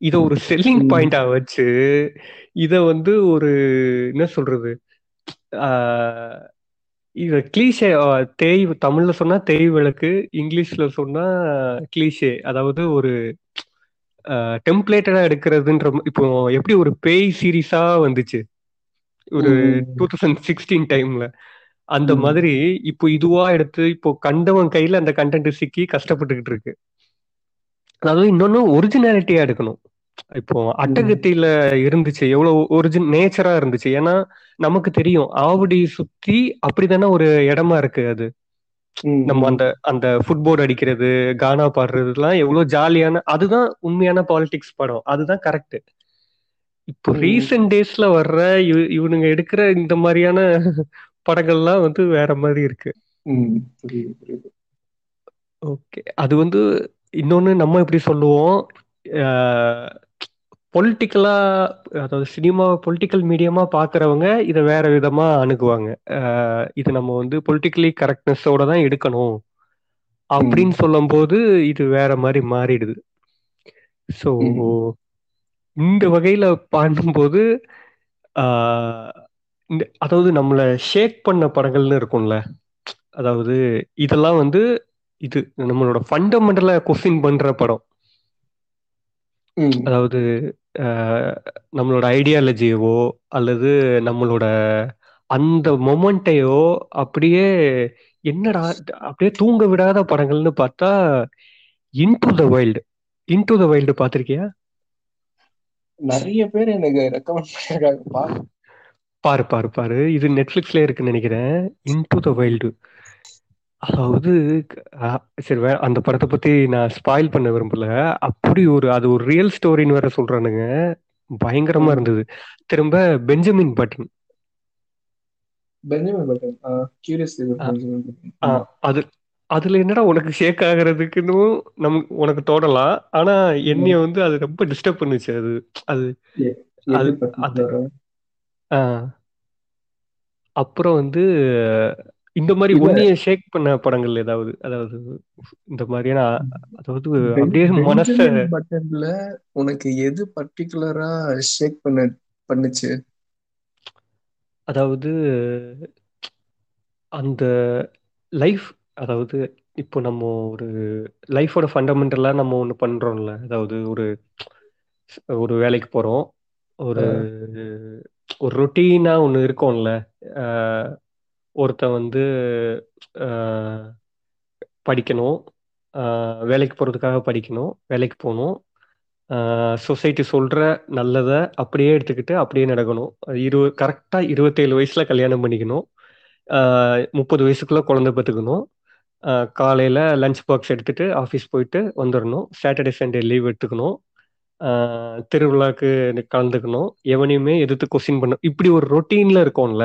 இத ஒரு செல்லிங் ம். பாயிண்டா வச்சு இத வந்து ஒரு என்ன சொல்றது இத கிளீஷே தேய் தமிழ்ல சொன்னா தேய் விளக்கு இங்கிலீஷ்ல சொன்னா கிளீஷே அதாவது ஒரு டெம்ப்ளேட்டடா எடுக்கிறதுன்ற இப்போ எப்படி ஒரு பேய் சீரீஸா வந்துச்சு? ஒரு. டூ தௌசண்ட் சிக்ஸ்டீன் டைம்ல அந்த. மாதிரி இப்போ இதுவா எடுத்து இப்போ கண்டவன் கையில அந்த கண்டென்ட் சிக்கி கஷ்டப்பட்டுக்கிட்டு இருக்கு. அதாவது இன்னொன்னு ஒரிஜினாலிட்டியா எடுக்கணும். இப்போ அட்டகத்தியில இருந்துச்சு எவ்வளவு ஒரிஜின் நேச்சரா இருந்துச்சு. ஏன்னா நமக்கு தெரியும் ஆவடி சுத்தி அப்படிதானே ஒரு இடமா இருக்கு அது. நம்ம அந்த அந்த ஃபுட்போர்டு அடிக்கிறது கானா பாடுறதுலாம் எவ்வளவு ஜாலியான அதுதான் உண்மையான பாலிடிக்ஸ் படம். அதுதான் கரெக்ட் இப்போ. ரீசெண்ட் டேஸ்ல வர்ற இவ- இவனுங்க எடுக்கிற இந்த மாதிரியான படங்கள்லாம் வந்து வேற மாதிரி இருக்கு. ஓகே. அது வந்து இன்னொன்னு நம்ம எப்படி சொல்லுவோம். பொலிட்டிக்கலா அதாவது சினிமா பொலிட்டிக்கல் மீடியமா பார்க்குறவங்க இதை வேற விதமா அணுகுவாங்க. இது நம்ம வந்து பொலிட்டிக்கலி கரெக்ட்னஸோட தான் எடுக்கணும். அப்படின்னு சொல்லும்போது இது வேற மாதிரி மாறிடுது. ஸோ. இந்த வகையில பண்ணும்போது ஆஹ் இந்த அதாவது நம்மளை ஷேக் பண்ண படங்கள்னு இருக்கும்ல. அதாவது இதெல்லாம் வந்து இது நம்மளோட ஃபண்டமெண்டலா கொஸ்டின் பண்ற படம். ம். அதாவது அஹ், நம்மளோட ஐடியாலஜியவோ அல்லது நம்மளோட அந்த மொமெண்ட்டையோ அப்படியே என்னடா அப்படியே தூங்க விடாத படங்கள்னு பார்த்தா into the wild into the wild பார்த்திருக்கியா? நிறைய பேர் எனக்கு ரெக்கமெண்ட் பண்ணிருக்காங்க. பாரு பாரு பாரு பாரு. இது நெட்ஃபிளிக்ஸ்ல இருக்குன்னு நினைக்கிறேன். இன்டு த வைல்டு அதாவது அஹ், சரி வே- அந்த படத்தை பத்தி நான் ஸ்பாயில் பண்ண விரும்பல. அப்படி ஒரு அது ஒரு ரியல் ஸ்டோரின்னு வேற சொல்றானுங்க. பயங்கரமா ம். இருந்தது. திரும்ப Benjamin Button. Benjamin Button. Curious Benjamin Button. ஆ, ஆமா அது அதுல என்னடா உனக்கு ஷேக் ஆகுறதுக்குன்னு நம் உனக்கு தோணலாம். ஆனா என்னைய வந்து அது ரொம்ப டிஸ்டர்ப் பண்ணுச்சு. அது அது எ- அது எது அது பர்டிகுலரா ஆ. அப்புறம் வந்து இந்த மாதிரி உன்னைய ஷேக் பண்ண படங்கள் ஏதாவது? அதாவது இந்த மாதிரியான அதாவது அப்படியே மனச பட்டன்ல உனக்கு எது பர்டிகுலரா ஷேக் பண்ண பண்ணுச்சு? அதாவது அந்த லைஃப் அதாவது இப்போ நம்ம ஒரு லைஃபோட ஃபண்டமெண்டலா நம்ம ஒன்று பண்றோம்ல. அதாவது ஒரு ஒரு வேலைக்கு போறோம். ஒரு ஒரு ரொட்டீனா ஒன்று இருக்கும்ல. ஒருத்தன் வந்து படிக்கணும். வேலைக்கு போகிறதுக்காக படிக்கணும். வேலைக்கு போகணும். சொசைட்டி சொல்கிற நல்லதை அப்படியே எடுத்துக்கிட்டு அப்படியே நடக்கணும். இரு கரெக்டாக இருபத்தேழு வயசில் கல்யாணம் பண்ணிக்கணும். முப்பது வயசுக்குள்ளே குழந்தை பார்த்துக்கணும் காலையில் லஞ்ச் பாக்ஸ் எடுத்துகிட்டு ஆஃபீஸ் போயிட்டு வந்துடணும். சாட்டர்டே சண்டே லீவ் எடுத்துக்கணும். திருவிழாக்கு கலந்துக்கணும். எவனையுமே எதிர்த்து கொஸ்டின் பண்ண இப்படி ஒரு ரொட்டீனில் இருக்கும்ல.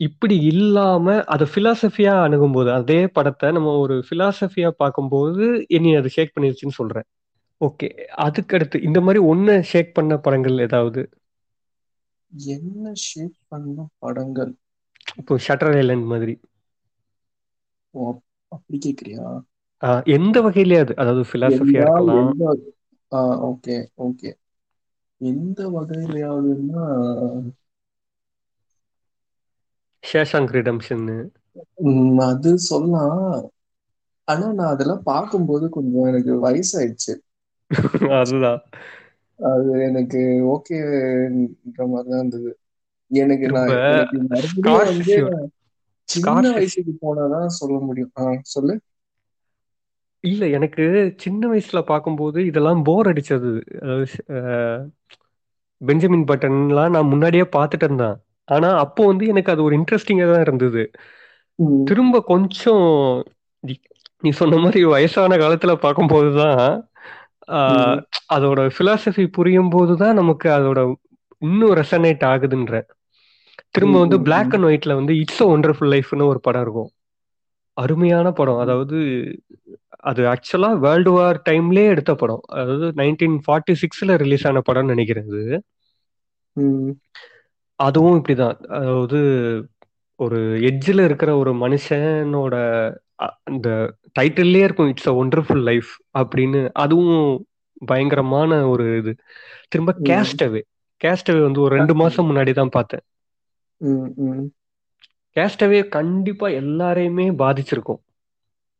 இப்படி இல்லாம அதை பிலாசபியா அணுகும்போது அதே படத்தை நம்ம ஒரு பிலாசபியா பார்க்கும்போது இனி அது ஷேக் பண்ணிருச்சுன்னு சொல்றேன். ஓகே அதுக்கு அடுத்து இந்த மாதிரி ஒன்னு ஷேக் பண்ண படங்கள் ஏதாவது? என்ன ஷேக் பண்ண படங்கள்? இப்போ ஷட்டர் ஐலண்ட் மாதிரி. ஓ, அப்படி கேக்குறியா? எந்த வகையிலயாவது அதாவது பிலாசபியா இருக்கலாம். ஓகே ஓகே எந்த வகையிலயாவதுன்னா ஷேஷாங்க் ரிடம்ஷன் அது சொல்லலாம். ஆனா நான் அதெல்லாம் பார்க்கும்போது கொஞ்சம் எனக்கு வயசாயிடுச்சு. அதுதான். அது எனக்கு ஓகேன்ற மாதிரி தான் இருந்தது. எனக்கு நான் வந்து சின்ன வயசுக்கு போனாதான் சொல்ல முடியும். சொல்லு. இல்ல எனக்கு சின்ன வயசுல பார்க்கும்போது இதெல்லாம் போர் அடிச்சது. பெஞ்சமின் பட்டன்லாம் நான் முன்னாடியே பார்த்துட்டு இருந்தேன். ஆனா அப்போ வந்து எனக்கு அது ஒரு இன்ட்ரெஸ்டிங்கா தான் இருந்தது. திரும்ப கொஞ்சம் நீ- சொன்ன மாதிரி வயசான காலத்துல பார்க்கும்போது தான் அதோட பிலாசபி புரியும் போது தான் நமக்கு அதோட இன்னும் ரெசனேட் ஆகுதுன்ற. திரும்ப வந்து ம், அண்ட் ஒயிட்ல வந்து இட்ஸ் அ ஒண்டர்ஃபுல் லைஃப்னு ஒரு படம் இருக்கும். அருமையான படம். அதாவது அது ஆக்சுவலா வேர்ல்டு வார் டைம்லயே எடுத்த படம். அதாவது நைன்டீன் ஃபார்ட்டி சிக்ஸ்ல ரிலீஸ் ஆன படம்னு ம், அதுவும் இப்படிதான். அதாவது ஒரு எட்ஜில் இருக்கிற ஒரு மனுஷனோட அ- அந்த டைட்டில்லே இருக்கும் இட்ஸ் அ ஒண்டர்ஃபுல் லைஃப் அப்படின்னு. அதுவும் பயங்கரமான ஒரு இது. திரும்ப ம், கேஸ்டவே கேஸ்டவே வந்து ஒரு ரெண்டு மாசம் முன்னாடி தான் பார்த்தேன். ம், ம், கேஸ்டவே கண்டிப்பா எல்லாரையுமே பாதிச்சிருக்கும்.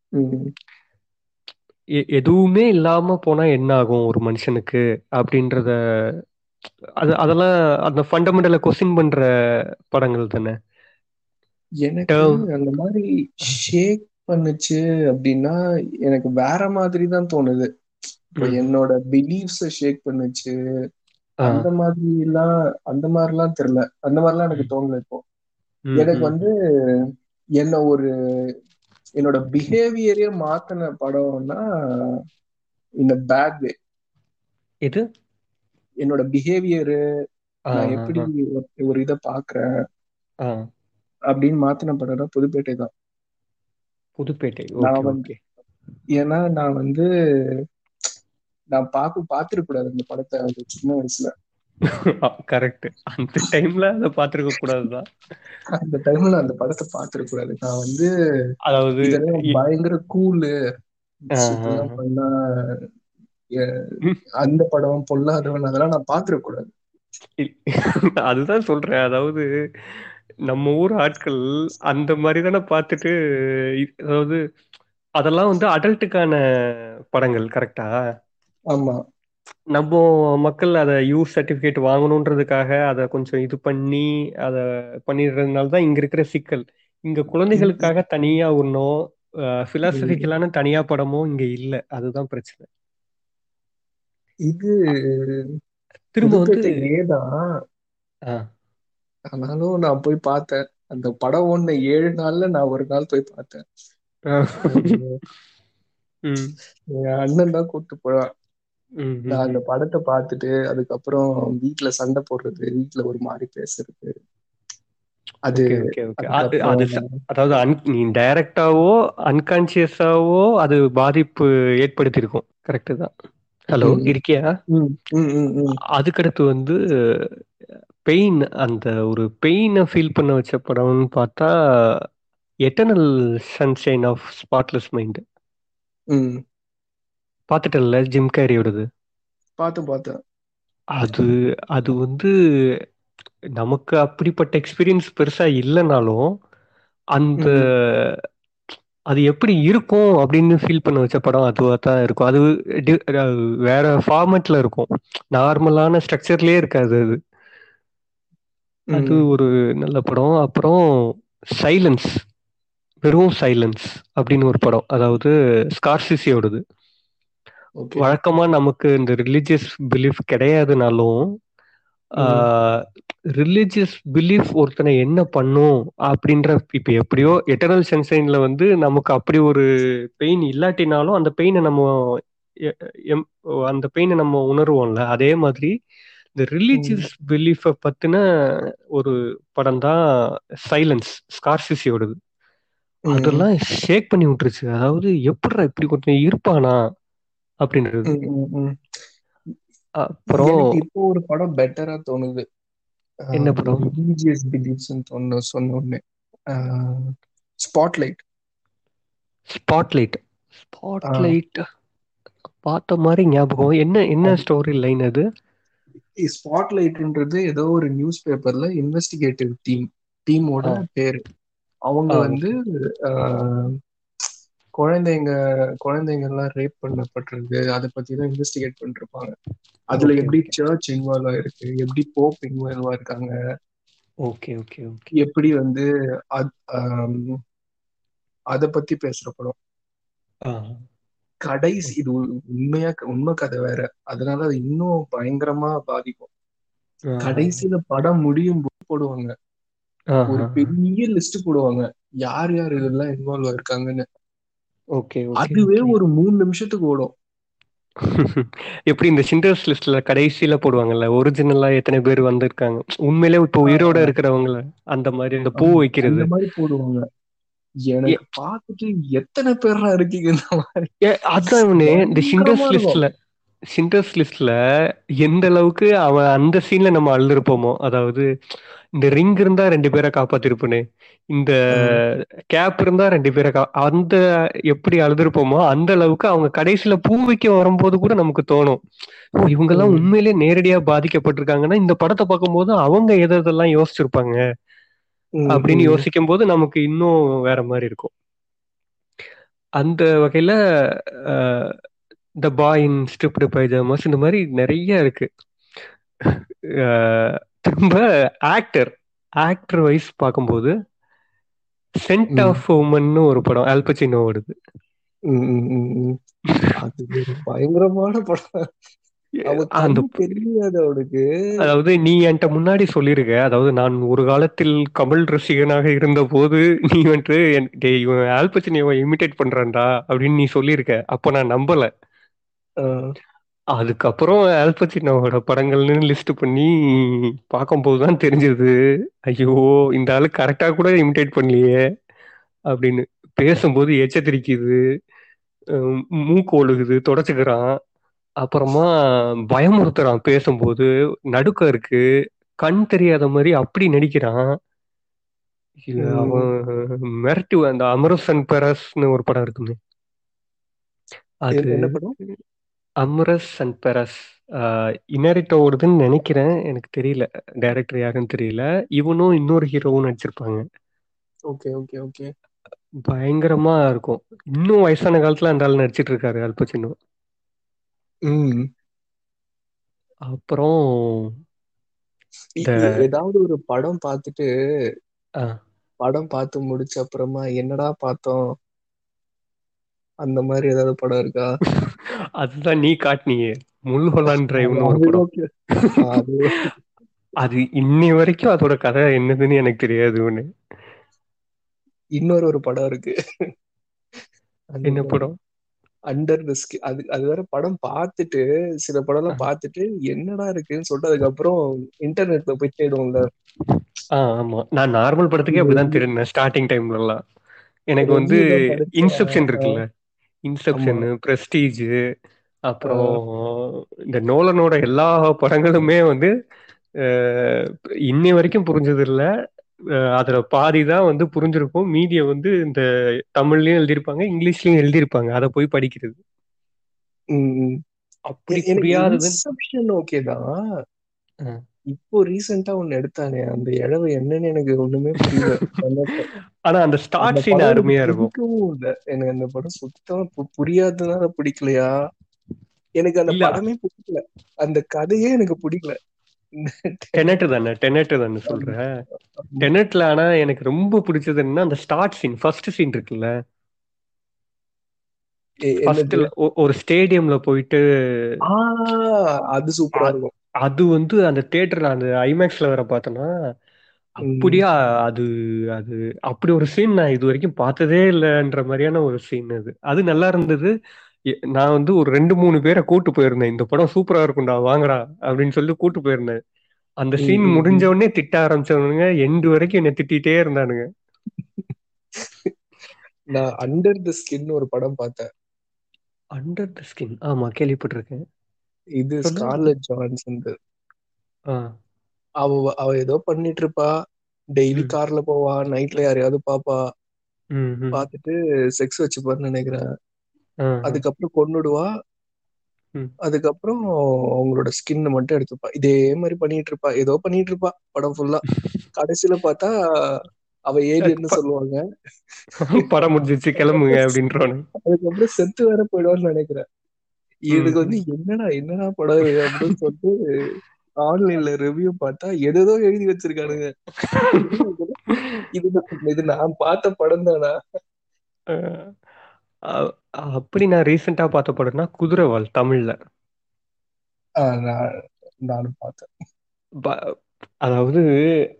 ம். எ- எதுவுமே இல்லாம போனா என்ன ஆகும் ஒரு மனுஷனுக்கு அப்படின்றத அது அதெல்லாம் அந்த ஃபண்டமெண்டலை கொஸ்டின் பண்ற படங்கள் தானே எனக்கு. அந்த மாதிரி ஷேக் பண்ணுச்சு அப்படின்னா எனக்கு வேற மாதிரி தான் தோணுது. என்னோட பிலீஃப்ஸ ஷேக் பண்ணுச்சு. அந்த மாதிரி எல்லாம் அந்த மாதிரிலாம் தெரியல அந்த மாதிரிலாம் எனக்கு தோணல இப்போ எனக்கு. வந்து என்ன ஒரு என்னோட பிஹேவியரே மாத்தின படம்னா இந்த பேட் வே இது என்னோட பிஹேவியரு நான் எப்படி. ஒரு- இதை பாக்குறேன் அப்படின்னு மாத்தின படம் தான் புதுப்பேட்டை தான். புதுப்பேட்டை. நான் வந்து ஏன்னா நான் வந்து நான் பாக்க பாத்துருக்க கூடாது இந்த படத்தை அந்த சின்ன வயசுல. கரெக்ட் அந்த டைம்ல அதை பார்த்திருக்க கூடாதுதான் அந்த டைம்ல அந்த படத்தை பாத்துருக்க கூடாது நான் வந்து அதாவது பயங்கர கூலு அந்த படம் பொல்லாதவன் அதெல்லாம் நான் பாத்துருக்க கூடாது. அதுதான் சொல்றேன். அதாவது நம்ம ஊர் ஆட்கள் அந்த மாதிரி தானே பார்த்துட்டு அதாவது அதெல்லாம் வந்து அடல்ட்டுக்கான படங்கள் கரெக்டா ஆமா. நம்ம மக்கள் அதை யூஸ் சர்டிஃபிகேட் வாங்கணுன்றதுக்காக அதை கொஞ்சம் இது பண்ணி அதை பண்ணிடுறதுனால தான் இங்க இருக்கிற சிக்கல். இங்க குழந்தைகளுக்காக தனியா ஒன்றும் பிலாசபிக்கலான தனியா படமும் இங்க இல்லை. அதுதான் பிரச்சனை. இது திரும்ப வந்து ஏதான் ஆனாலும் நான் போய் பார்த்தேன். அந்த படம் ஒண்ணு ஏழு நாள்ல நான் ஒரு நாள் போய் பார்த்தேன். என் அண்ணன் தான் கூப்பிட்டு ம், நான் அந்த. படத்தை பார்த்துட்டு அதுக்கப்புறம் வீட்ல சண்டை போடுறது வீட்ல ஒரு மாதிரி பேசுறது. அது அதாவது நீ டைரக்டாவோ அன்கான்சியஸாவோ அது பாதிப்பு ஏற்படுத்தியிருக்கும். கரெக்டு தான். ஹலோ இருக்கியா. அதுக்கடுத்து வந்து பெயின் அந்த ஒரு பெயினை ஃபீல் பண்ண வச்ச படம்னு பார்த்தா eternal sunshine of spotless mind. பார்த்துட்டல Jim கேரியோடது பார்த்தேன் பார்த்தேன். அது அது வந்து நமக்கு அப்படிப்பட்ட எக்ஸ்பீரியன்ஸ் பெருசா இல்லைனாலும் அந்த அது எப்படி இருக்கும் அப்படின்னு ஃபீல் பண்ண வச்ச படம் அதுவாக தான் இருக்கும். அது டி- அஹ் வேற ஃபார்மேட்ல இருக்கும். நார்மலான ஸ்ட்ரக்சர்லயே இருக்காது அது. அது ம். ஒரு நல்ல படம். அப்புறம் சைலன்ஸ் வெறும் சைலன்ஸ் அப்படின்னு ஒரு படம். அதாவது ஸ்கார்சிசியோடது ஓகே. வழக்கமா நமக்கு இந்த ரிலீஜியஸ் பிலீஃப் கிடையாதுனாலும் ரிலீஜியஸ் பிலீஃப் ஒருத்தனை என்ன பண்ணும் அப்படின்ற இப்ப எப்படியோ எட்டர்னல் சென்சைன்ல வந்து நமக்கு அப்படி ஒரு பெயின் இல்லாட்டினாலும் அந்த பெயினை நம்ம அந்த பெயினை நம்ம உணர்வோம்ல. அதே மாதிரி இந்த ரிலீஜியஸ் பிலீஃபை பத்தின ஒரு படம் தான் சைலன்ஸ் ஸ்கார்சிசியோடது அதெல்லாம் ஷேக் பண்ணி விட்டுருச்சு. அதாவது எப்படிடா இப்படி கொஞ்சம் இருப்பானா அப்படின்றது. அப்புறம் இப்போ ஒரு படம் பெட்டரா தோணுது. என்ன படம் ரிலீஜியஸ் பிலீஃப்ஸ் சொன்ன சொன்ன உடனே. ஸ்பாட்லைட் ஸ்பாட்லைட் ஸ்பாட்லைட் பார்த்த மாதிரி ஞாபகம். என்ன என்ன ஸ்டோரி லைன் அது? ஸ்பாட்லைட்ன்றது ஏதோ ஒரு நியூஸ் பேப்பர்ல இன்வெஸ்டிகேட்டிவ் டீம் டீமோட பேரு. அவங்க வந்து குழந்தைங்க குழந்தைங்க எல்லாம் ரேப் பண்ணப்பட்டிருக்கு. அதை பத்தி தான் இன்வெஸ்டிகேட் பண்ணிருப்பாங்க. அதுல எப்படி சர்ச் இன்வால்வ் ஆயிருக்கு? எப்படி போப் இன்வால்வ் ஆயிருக்காங்க? ஓகே ஓகே ஓகே எப்படி வந்து அத்- பத்தி பேசுற படம். கடைசி இது உண்மையா உண்மை கதை வேற. அதனால அது இன்னும் பயங்கரமா பாதிக்கும். கடைசியில படம் முடியும் போது போடுவாங்க. ஒரு பெரிய லிஸ்ட் போடுவாங்க. யார் யார் இதெல்லாம் இன்வால்வ் ஆயிருக்காங்கன்னு. ஓகே அதுவே ஒரு மூணு நிமிஷத்துக்கு ஓடும். எப்படி இந்த சிண்டர்ஸ் லிஸ்ட்ல கடைசியில போடுவாங்கல்ல ஒரிஜினலா எத்தனை பேர் வந்திருக்காங்க? உண்மையிலே இப்போ உயிரோட இருக்கிறவங்கள அந்த மாதிரி அந்த பூ வைக்கிறது. அந்த மாதிரி போடுவாங்க. எனக்கு பார்த்துட்டு எத்தனை பேர்லாம் இருக்கீங்க இந்த மாதிரி? அதான் இந்த இருக்கும். லிஸ்ட்ல ஷிண்டர்ஸ் லிஸ்ட்ல எந்த அளவுக்கு அவன் அந்த சீன்ல நம்ம அழுதுருப்போமோ அதாவது இந்த ரிங் இருந்தா ரெண்டு பேரை காப்பாத்திருப்பனே இந்த ஆஹ் கேப் இருந்தா ரெண்டு பேரை கா அந்த எப்படி அழுதுருப்போமோ அந்த அளவுக்கு அவங்க கடைசியில பூ வைக்க வரும்போது கூட நமக்கு தோணும். ஓ இவங்கெல்லாம் உம் உண்மையிலேயே நேரடியா பாதிக்கப்பட்டிருக்காங்கன்னா இந்த படத்தை பார்க்கும்போது அவங்க எது எதெல்லாம் யோசிச்சிருப்பாங்க? அப்படின்னு யோசிக்கும் போது நமக்கு இன்னும் வேற மாதிரி இருக்கும். அந்த வகையில த பாய் இன் ஸ்ட்ரிப்டு பைஜாமாஸ் இந்த மாதிரி நிறைய இருக்கு. திரும்ப ஆக்டர் ஆக்டர் வைஸ் பார்க்கும்போது சென்ட் ஆஃப் உமன்னு ஒரு படம் ஆல்பச்சினோ ஓடுது. பயங்கரமான படம். அதாவது நீ என்கிட்ட முன்னாடி சொல்லியிருக்க அதாவது நான் ஒரு காலத்தில் கமல் ரசிகனாக இருந்த போது நீ வந்துட்டு இவன் ஆல்பச்சினியோவை இமிடேட் பண்றான்டா அப்படின்னு நீ சொல்லியிருக்க அப்போ நான் நம்பல. அதுக்கப்புறம் ஆல்பச்சினோவோட படங்கள்னு லிஸ்ட் பண்ணி பார்க்கும்போது தான் தெரிஞ்சது. ஐயோ இந்த ஆளு கரெக்டா கூட இமிடேட் பண்ணலையே அப்படின்னு. பேசும்போது எச்சத்திரிக்குது மூக்கு ஒழுகுது தொடச்சுக்கிறான். அப்புறமா பயமுறுத்துறான் பேசும்போது. நடுக்கம் இருக்கு. கண் தெரியாத மாதிரி அப்படி நடிக்கிறான். அவன் மிரட்டி அந்த அமரசன் பெரஸ்னு ஒரு படம் இருக்குமே. அது என்ன படம்? அம்ரஸ் அண்ட் பெரஸ். இனரிட்டோடுதுன்னு நினைக்கிறேன். எனக்கு தெரியல. டைரக்டர் யாருன்னு தெரியல. இவனும் இன்னொரு ஹீரோவும் நடிச்சிருப்பாங்க. Okay okay okay. பயங்கரமா இருக்கும். இன்னும் வயசான காலத்துல அந்த ஆள் நடிச்சிட்டு இருக்காரு அல்பச்சினோ அப்புறம் ஏதாவது ஒரு படம் பார்த்துட்டு படம் பார்த்து முடிச்ச அப்புறமா என்னடா பார்த்தோம்? அந்த மாதிரி ஏதாவது படம் இருக்கா? அதுதான் நீ காட்டினியே. முல்ஹொலான் டிரைவ்னு ஒரு படம். அது இன்னி வரைக்கும் அதோட கதை என்னதுன்னு எனக்கு தெரியாது ஒண்ணு இன்னொரு ஒரு படம் இருக்கு. என்ன படம்? அண்டர் த ஸ்கி அது அது வேற படம் பார்த்துட்டு சில படம் எல்லாம் பார்த்துட்டு என்னடா இருக்குன்னு சொல்லிட்டு அதுக்கப்புறம் இன்டர்நெட்ல போய் தேடுவோம்ல. ஆமா. நான் நார்மல் படத்துக்கே அப்படிதான் திருந்தேன் ஸ்டார்டிங் டைம்ல எல்லாம் எனக்கு வந்து இன்செப்ஷன் இருக்குல்ல. இன்செப்ஷன் பிரஸ்டீஜ் அப்புறம் இந்த நோலனோட எல்லா படங்களுமே வந்து இன்னி வரைக்கும் புரிஞ்சது இல்ல அதுல பாதி தான் வந்து புரிஞ்சிருக்கும். மீதியை வந்து இந்த தமிழ்லயும் எழுதியிருப்பாங்க இங்கிலீஷ்லயும் எழுதியிருப்பாங்க. அதை போய் படிக்கிறது. அப்படி புரியாதது. ஓகே தான். இப்போ ரீசெண்டா ஒண்ணு எடுத்தானே அந்த இழவு என்னன்னு எனக்கு ஒண்ணுமே புரியல. ஆனா அந்த ஸ்டார்ட் சீன் அருமையா இருக்கும். எனக்கு அந்த படம் சுத்தமா புரியாததுனால பிடிக்கலையா? எனக்கு அந்த படமே பிடிக்கல. அந்த கதையே எனக்கு பிடிக்கல. டெனட் தானே டெனட் தானே சொல்றேன் டெனட்ல ஆனா எனக்கு ரொம்ப பிடிச்சது என்னன்னா அந்த ஸ்டார்ட் சீன் ஃபர்ஸ்ட் சீன் இருக்குல்ல. ஒரு ஸ்டேடியம்ல போயிட்டு அது சூப்பரா இருக்கும். அது வந்து அந்த தியேட்டர்ல அந்த ஐமேக்ஸ்ல வேற பார்த்தோன்னா. அப்படியா அது அது அப்படி ஒரு சீன் நான் இது வரைக்கும் பார்த்ததே இல்லைன்ற மாதிரியான ஒரு சீன் அது. அது நல்லா இருந்தது. எ- நான் வந்து ஒரு ரெண்டு மூணு பேரை கூட்டு போயிருந்தேன். இந்த படம் சூப்பரா இருக்கும்டா வாங்கடா அப்படின்னு சொல்லி கூட்டு போயிருந்தேன். அந்த சீன். முடிஞ்ச உடனே திட்ட ஆரம்பிச்சவனுங்க எண்டு வரைக்கும் என்னை திட்டிகிட்டே இருந்தானுங்க. நான் அண்டர் த ஸ்கின் ஒரு படம் பார்த்தேன். அண்டர் த ஸ்கின் ஆமா கேள்விப்பட்டிருக்கேன். இது. ஸ்கார்லெட் ஜான்சன் அவ அவ ஏதோ பண்ணிட்டு இருப்பா டெய்லி. கார்ல போவா நைட்ல யாரையாவது பாப்பா. பார்த்துட்டு செக்ஸ் வச்சுப்பான்னு நினைக்கிறேன். அதுக்கப்புறம் கொன்னுடுவா. ம். அதுக்கப்புறம் அவங்களோட ஸ்கின் மட்டும் எடுத்துப்பா. இதே மாதிரி பண்ணிட்டு இருப்பா ஏதோ பண்ணிட்டு இருப்பா படம் ஃபுல்லா கடைசியில பார்த்தா அவ ஏலியன்னு சொல்லுவாங்க. படம் முடிஞ்சிச்சு கிளம்புங்க அப்படின்றானு அதுக்கப்புறம் செத்து வேற போயிடுவான்னு நினைக்கிறேன். இதுக்கு வந்து என்னடா என்னடா படம் அப்படின்னு சொல்லிட்டு ஆன்லைன்ல ரிவ்யூ பார்த்தா எதோ எழுதி வச்சிருக்கானுங்க. இது இது நான் பார்த்த படம் தானா? அப்படி நான் ரீசெண்டா பார்த்த படம்னா குதிரைவால் தமிழ்ல. நானும் பார்த்தேன். அதாவது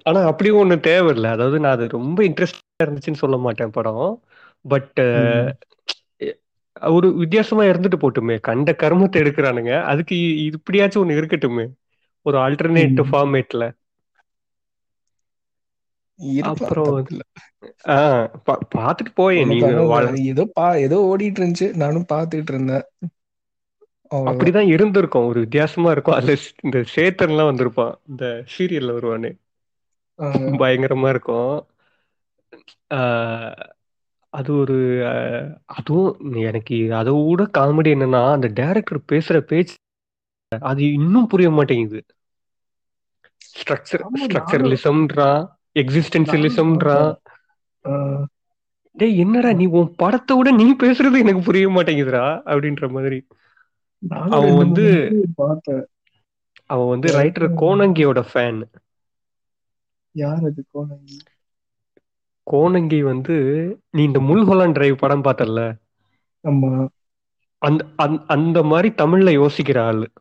ஆனா அப்படி ஒண்ணு தேவையில்லை. அதாவது நான் அது ரொம்ப இன்ட்ரெஸ்டா இருந்துச்சுன்னு சொல்ல மாட்டேன் படம். பட். ஒரு வித்தியாசமா இருந்துட்டு போட்டுமே. கண்ட கருமத்தை எடுக்கிறானுங்க. அதுக்கு இப்படியாச்சும் ஒண்ணு இருக்கட்டுமே. ஒரு ஆல்டர்னேட். ஃபார்மேட்ல அப்புறம். ஆஹ் பா- பார்த்துட்டு போயேன் நீ ஏதோ பா ஏதோ ஓடிட்டு இருந்துச்சு நானும் பார்த்துட்டு இருந்தேன். அப்படிதான் இருந்திருக்கும். ஒரு வித்தியாசமா இருக்கும். அதுல இந்த சேத்தன்லாம் வந்திருப்பான். இந்த சீரியல்ல வருவானே. பயங்கரமா இருக்கும். அது ஒரு அதுவும் எனக்கு அதை விட காமெடி என்னன்னா அந்த டைரக்டர் பேசுற பேச்சு அது இன்னும் புரிய மாட்டேங்குது. ஸ்ட்ரக்சர் ஆமா, நானும் ஸ்ட்ரக்சரலிசம்ன்றான் நானும் எக்ஸிஸ்டன்சியலிசம்ன்றான் பார்த்தேன். ஆஹ் டேய் என்னடா நீ உன் படத்தை விட நீ பேசுறது எனக்கு புரிய மாட்டேங்குதுடா அப்படின்ற மாதிரி. நானும் அவன் ரெண்டு வந்து மூணு பார்த்தேன். அவன் வந்து? ரைட்டர் கோணங்கியோட ஃபேன் யார் அது கோணங்கி? கோணங்கி வந்து நீ இந்த முல்ஹொலான் டிரைவ் படம் பார்த்தல ஆமா. அந்த அந்த- அந்த மாதிரி தமிழ்ல யோசிக்கிற ஆளு.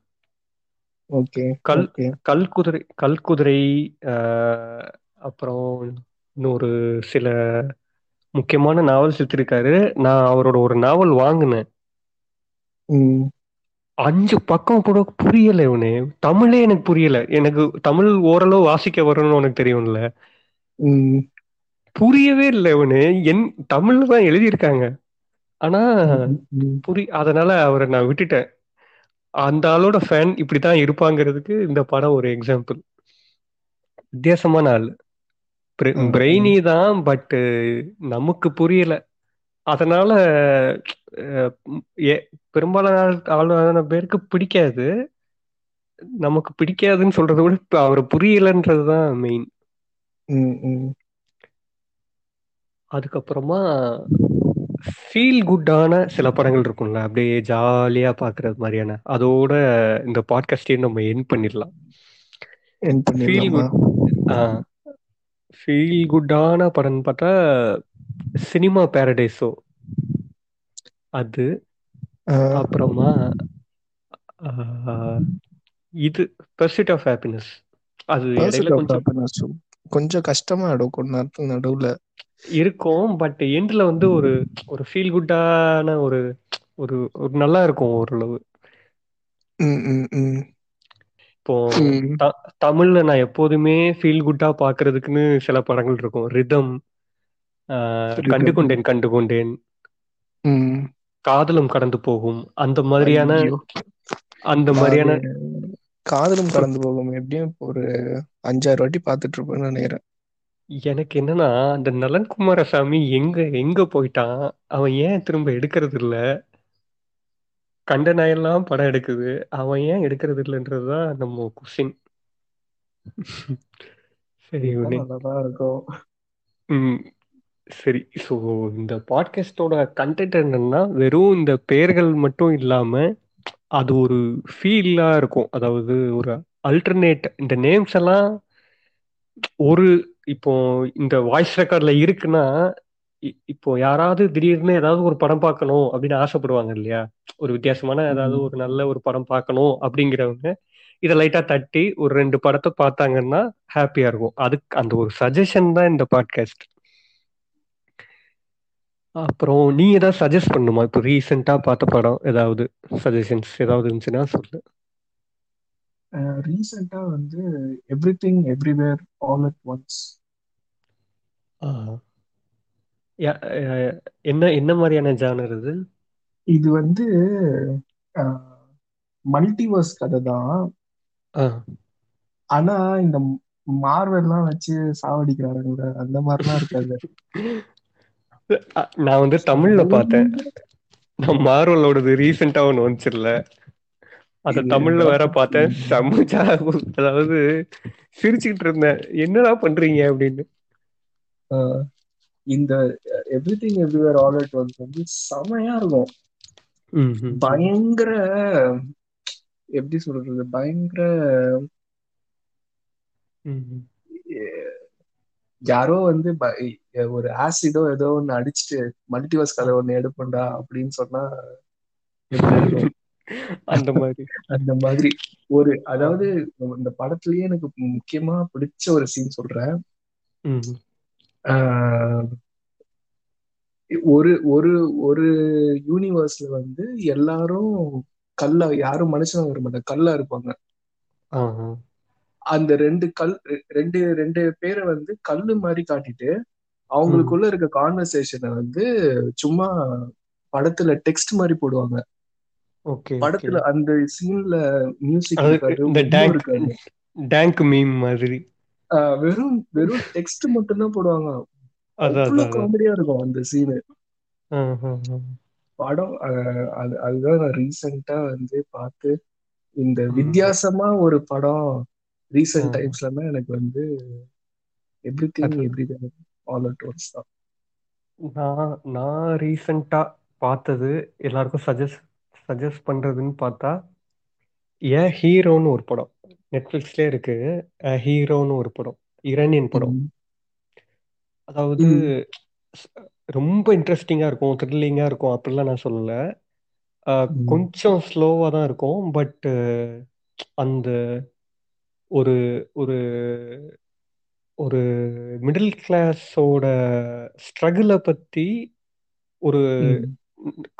ஓகே கல் ஓகே. கல்குதிரை கல்குதிரை ஆஹ், அப்புறம் இன்னொரு சில முக்கியமான நாவல்ஸ் எடுத்திருக்காரு நான் அவரோட ஒரு நாவல் வாங்கினேன். அஞ்சு பக்கம் கூட புரியல இவனே. தமிழே எனக்கு புரியல. எனக்கு தமிழ் ஓரளவு வாசிக்க வரும்னு உனக்கு தெரியும்ல? புரியவே இல்லை இவனு. என் தமிழ்ல தான் எழுதியிருக்காங்க. ஆனா. புரி அதனால அவரை நான் விட்டுட்டேன். அந்த ஆளோட ஃபேன் இப்படித்தான் இருப்பாங்கிறதுக்கு இந்த படம் ஒரு எக்ஸாம்பிள் வித்தியாசமான ஆள். பிரெய்னி தான் பட் நமக்கு புரியல. அதனால பெரும்பாலான ஆள்- ஆளான பேருக்கு பிடிக்காது. நமக்கு பிடிக்காதுன்னு சொல்றதை விட அவரை புரியலன்றதுதான் மெயின். அதுக்கப்புறமா ஃபீல் குட்டான சில படங்கள் இருக்கும்ல அப்படியே ஜாலியா பாக்குறது மாதிரியான அதோட இந்த பாட்காஸ்டையும் நம்ம என் பண்ணிடலாம். ஃபீல் குட் ஃபீல் குட்டான படம்னு பார்த்தா சினிமா பேரடைஸோ அது. அப்புறமா இது பர்சிட் ஆஃப் ஹாப்பினஸ் அது கொஞ்சம். கொஞ்சம் கஷ்டமா நேரத்துக்கு நடுவுல. இருக்கும் பட் எண்ட்ல வந்து ஒரு ஒரு ஃபீல் குட்டான ஒரு ஒரு ஒரு நல்லா இருக்கும் ஓரளவு. இப்போ தமிழ்ல நான் எப்போதுமே ஃபீல் குட்டா பாக்குறதுக்குன்னு சில படங்கள் இருக்கும் ரிதம் Rhythm. கண்டு கொண்டேன் கண்டு கொண்டேன். காதலும் கடந்து போகும் அந்த மாதிரியான. அந்த மாதிரியான காதலும் கடந்து போகும் எப்படியும் ஒரு அஞ்சாறு வாட்டி பார்த்துட்டு இருப்பேன்னு நினைக்கிறேன் எனக்கு என்னன்னா அந்த நலன் குமாரசாமி எங்க எங்க போயிட்டான்? அவன் ஏன் திரும்ப எடுக்கிறது இல்ல? கண்ட நாயெல்லாம் படம் எடுக்குது. அவன் ஏன் எடுக்கிறது இல்லைன்றதுதான் நம்ம கொஸ்டின் சரி இதுதான் நல்லாதான் இருக்கும். ம். சரி ஸோ இந்த பாட்காஸ்டோட கண்டென்ட் என்னன்னா வெறும் இந்த பெயர்கள் மட்டும் இல்லாம அது ஒரு ஃபீலா இருக்கும். அதாவது ஒரு அல்டர்னேட் இந்த நேம்ஸ் எல்லாம் ஒரு இப்போ இந்த வாய்ஸ் ரெக்கார்ட்ல இருக்குன்னா இப்போ யாராவது திடீர்னு ஏதாவது ஒரு படம் பார்க்கணும் அப்படின்னு ஆசைப்படுவாங்க இல்லையா? ஒரு வித்தியாசமான ஏதாவது. ஒரு நல்ல ஒரு படம் பார்க்கணும் அப்படிங்கிறவங்க இதை லைட்டா தட்டி ஒரு ரெண்டு படத்தை பார்த்தாங்கன்னா ஹாப்பியா இருக்கும். அதுக்கு அந்த ஒரு சஜஷன் தான் இந்த பாட்காஸ்ட் அப்புறம் நீ ஏதாவது சஜஸ்ட் பண்ணுமா? இப்போ ரீசெண்டா பார்த்த படம் ஏதாவது சஜஷன்ஸ் ஏதாவது இருந்துச்சுன்னா சொல்லு. ரீசெண்டா வந்து everything everywhere all at once. என்ன என்ன மாதிரியான ஜானர் இது? இது வந்து மல்டிவர்ஸ் கதை தான். ஆனா இந்த மார்வெல்லாம் வச்சு சாவடிக்கிறாருங்கள அந்த மாதிரிலாம் இருக்காது. நான் வந்து தமிழ்ல பார்த்தேன். நான் மார்வலோடது ரீசெண்டா ஒன்று வந்துச்சுல்ல. அத தமிழ்ல வேற பார்த்தேன்? சமைச்சா அதாவது சிரிச்சுக்கிட்டு இருந்தேன். என்னடா பண்றீங்க அப்படின்னு. இந்த everything everywhere all at once வந்து செமையா இருக்கும். பயங்கர எப்படி சொல்றது? பயங்கர. யாரோ வந்து ஒரு ஆசிடோ ஏதோ ஒண்ணு அடிச்சுட்டு மல்டிவர்ஸ் கதை ஒண்ணு எடுப்பண்டா அப்படின்னு சொன்னா எப்படி இருக்கும்? அந்த மாதிரி. அந்த மாதிரி. ஒரு அதாவது இந்த படத்துலயே எனக்கு முக்கியமா பிடிச்ச ஒரு சீன் சொல்றேன். ஒரு ஒரு ஒரு யூனிவர்ஸ்ல வந்து எல்லாரும் கல்லா யாரும் மனுஷனா வர மாட்டாங்க கல்லா இருப்பாங்க. அந்த ரெண்டு கல் ரெண்டு ரெண்டு பேரை வந்து கல்லு மாதிரி காட்டிட்டு அவங்களுக்குள்ள இருக்க கான்வர்சேஷனை வந்து சும்மா படத்துல டெக்ஸ்ட் மாதிரி போடுவாங்க. படத்துல அந்த சீன்ல மியூசிக் இந்த டேங்க் மீம் மாதிரி. ஆஹ் வெறும் வெறும் டெக்ஸ்ட் மட்டும் தான் போடுவாங்க. அதான் அவ்வளவு காமெடியா இருக்கும் அந்த சீனு. படம் அது அதுதான் நான் ரீசெண்டா வந்து பார்த்து இந்த. வித்தியாசமா ஒரு படம். ரீசெண்ட் டைம்ஸ்ல எனக்கு வந்து எவ்ரி திங் அது எவ்ரி ஆல் அட் ஒன்ஸ் தான். நான் நான் ரீசெண்டா பார்த்தது எல்லாருக்கும் சஜஸ்ட் சஜஸ்ட் பண்றதுன்னு பார்த்தா ஏ ஹீரோன்னு ஒரு படம். நெட்ஃபிளிக்ஸ்லேயே இருக்கு. ஹீரோன்னு ஒரு படம். இரணியன் படம். அதாவது ரொம்ப இன்ட்ரெஸ்டிங்கா இருக்கும். த்ரில்லிங்கா இருக்கும். அப்படிலாம் நான் சொல்லல. கொஞ்சம் ஸ்லோவா தான் இருக்கும். பட் அந்த ஒரு ஒரு ஒரு மிடில் கிளாஸோட ஸ்ட்ரகிளை பத்தி ஒரு.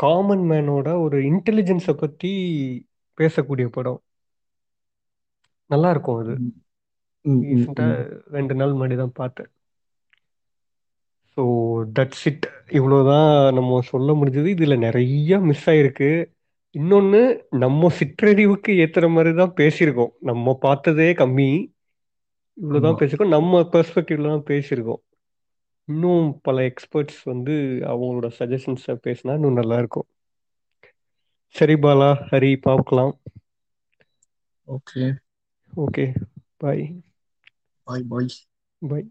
காமன் மேனோட ஒரு இன்டெலிஜென்ஸை பத்தி பேசக்கூடிய படம். நல்லா இருக்கும் அது. ரெண்டு நாள் முன்னாடி தான் பார்த்தேன். ஸோ தட்ஸ் இட் இவ்வளோதான் நம்ம சொல்ல முடிஞ்சது. இதுல நிறைய மிஸ் ஆயிருக்கு. இன்னொன்னு நம்ம சிற்றறிவுக்கு ஏத்துற மாதிரி தான் பேசியிருக்கோம். நம்ம பார்த்ததே கம்மி. இவ்வளவுதான். பேசியிருக்கோம். நம்ம பெர்ஸ்பெக்டிவ்ல தான் பேசியிருக்கோம். இன்னும் பல எக்ஸ்பர்ட்ஸ் வந்து அவங்களோட சஜஷன்ஸை பேசினா இன்னும் நல்லா இருக்கும் சரி பாலா ஹரி பார்க்கலாம். ஓகே. ஓகே பாய் பாய் பாய் பாய்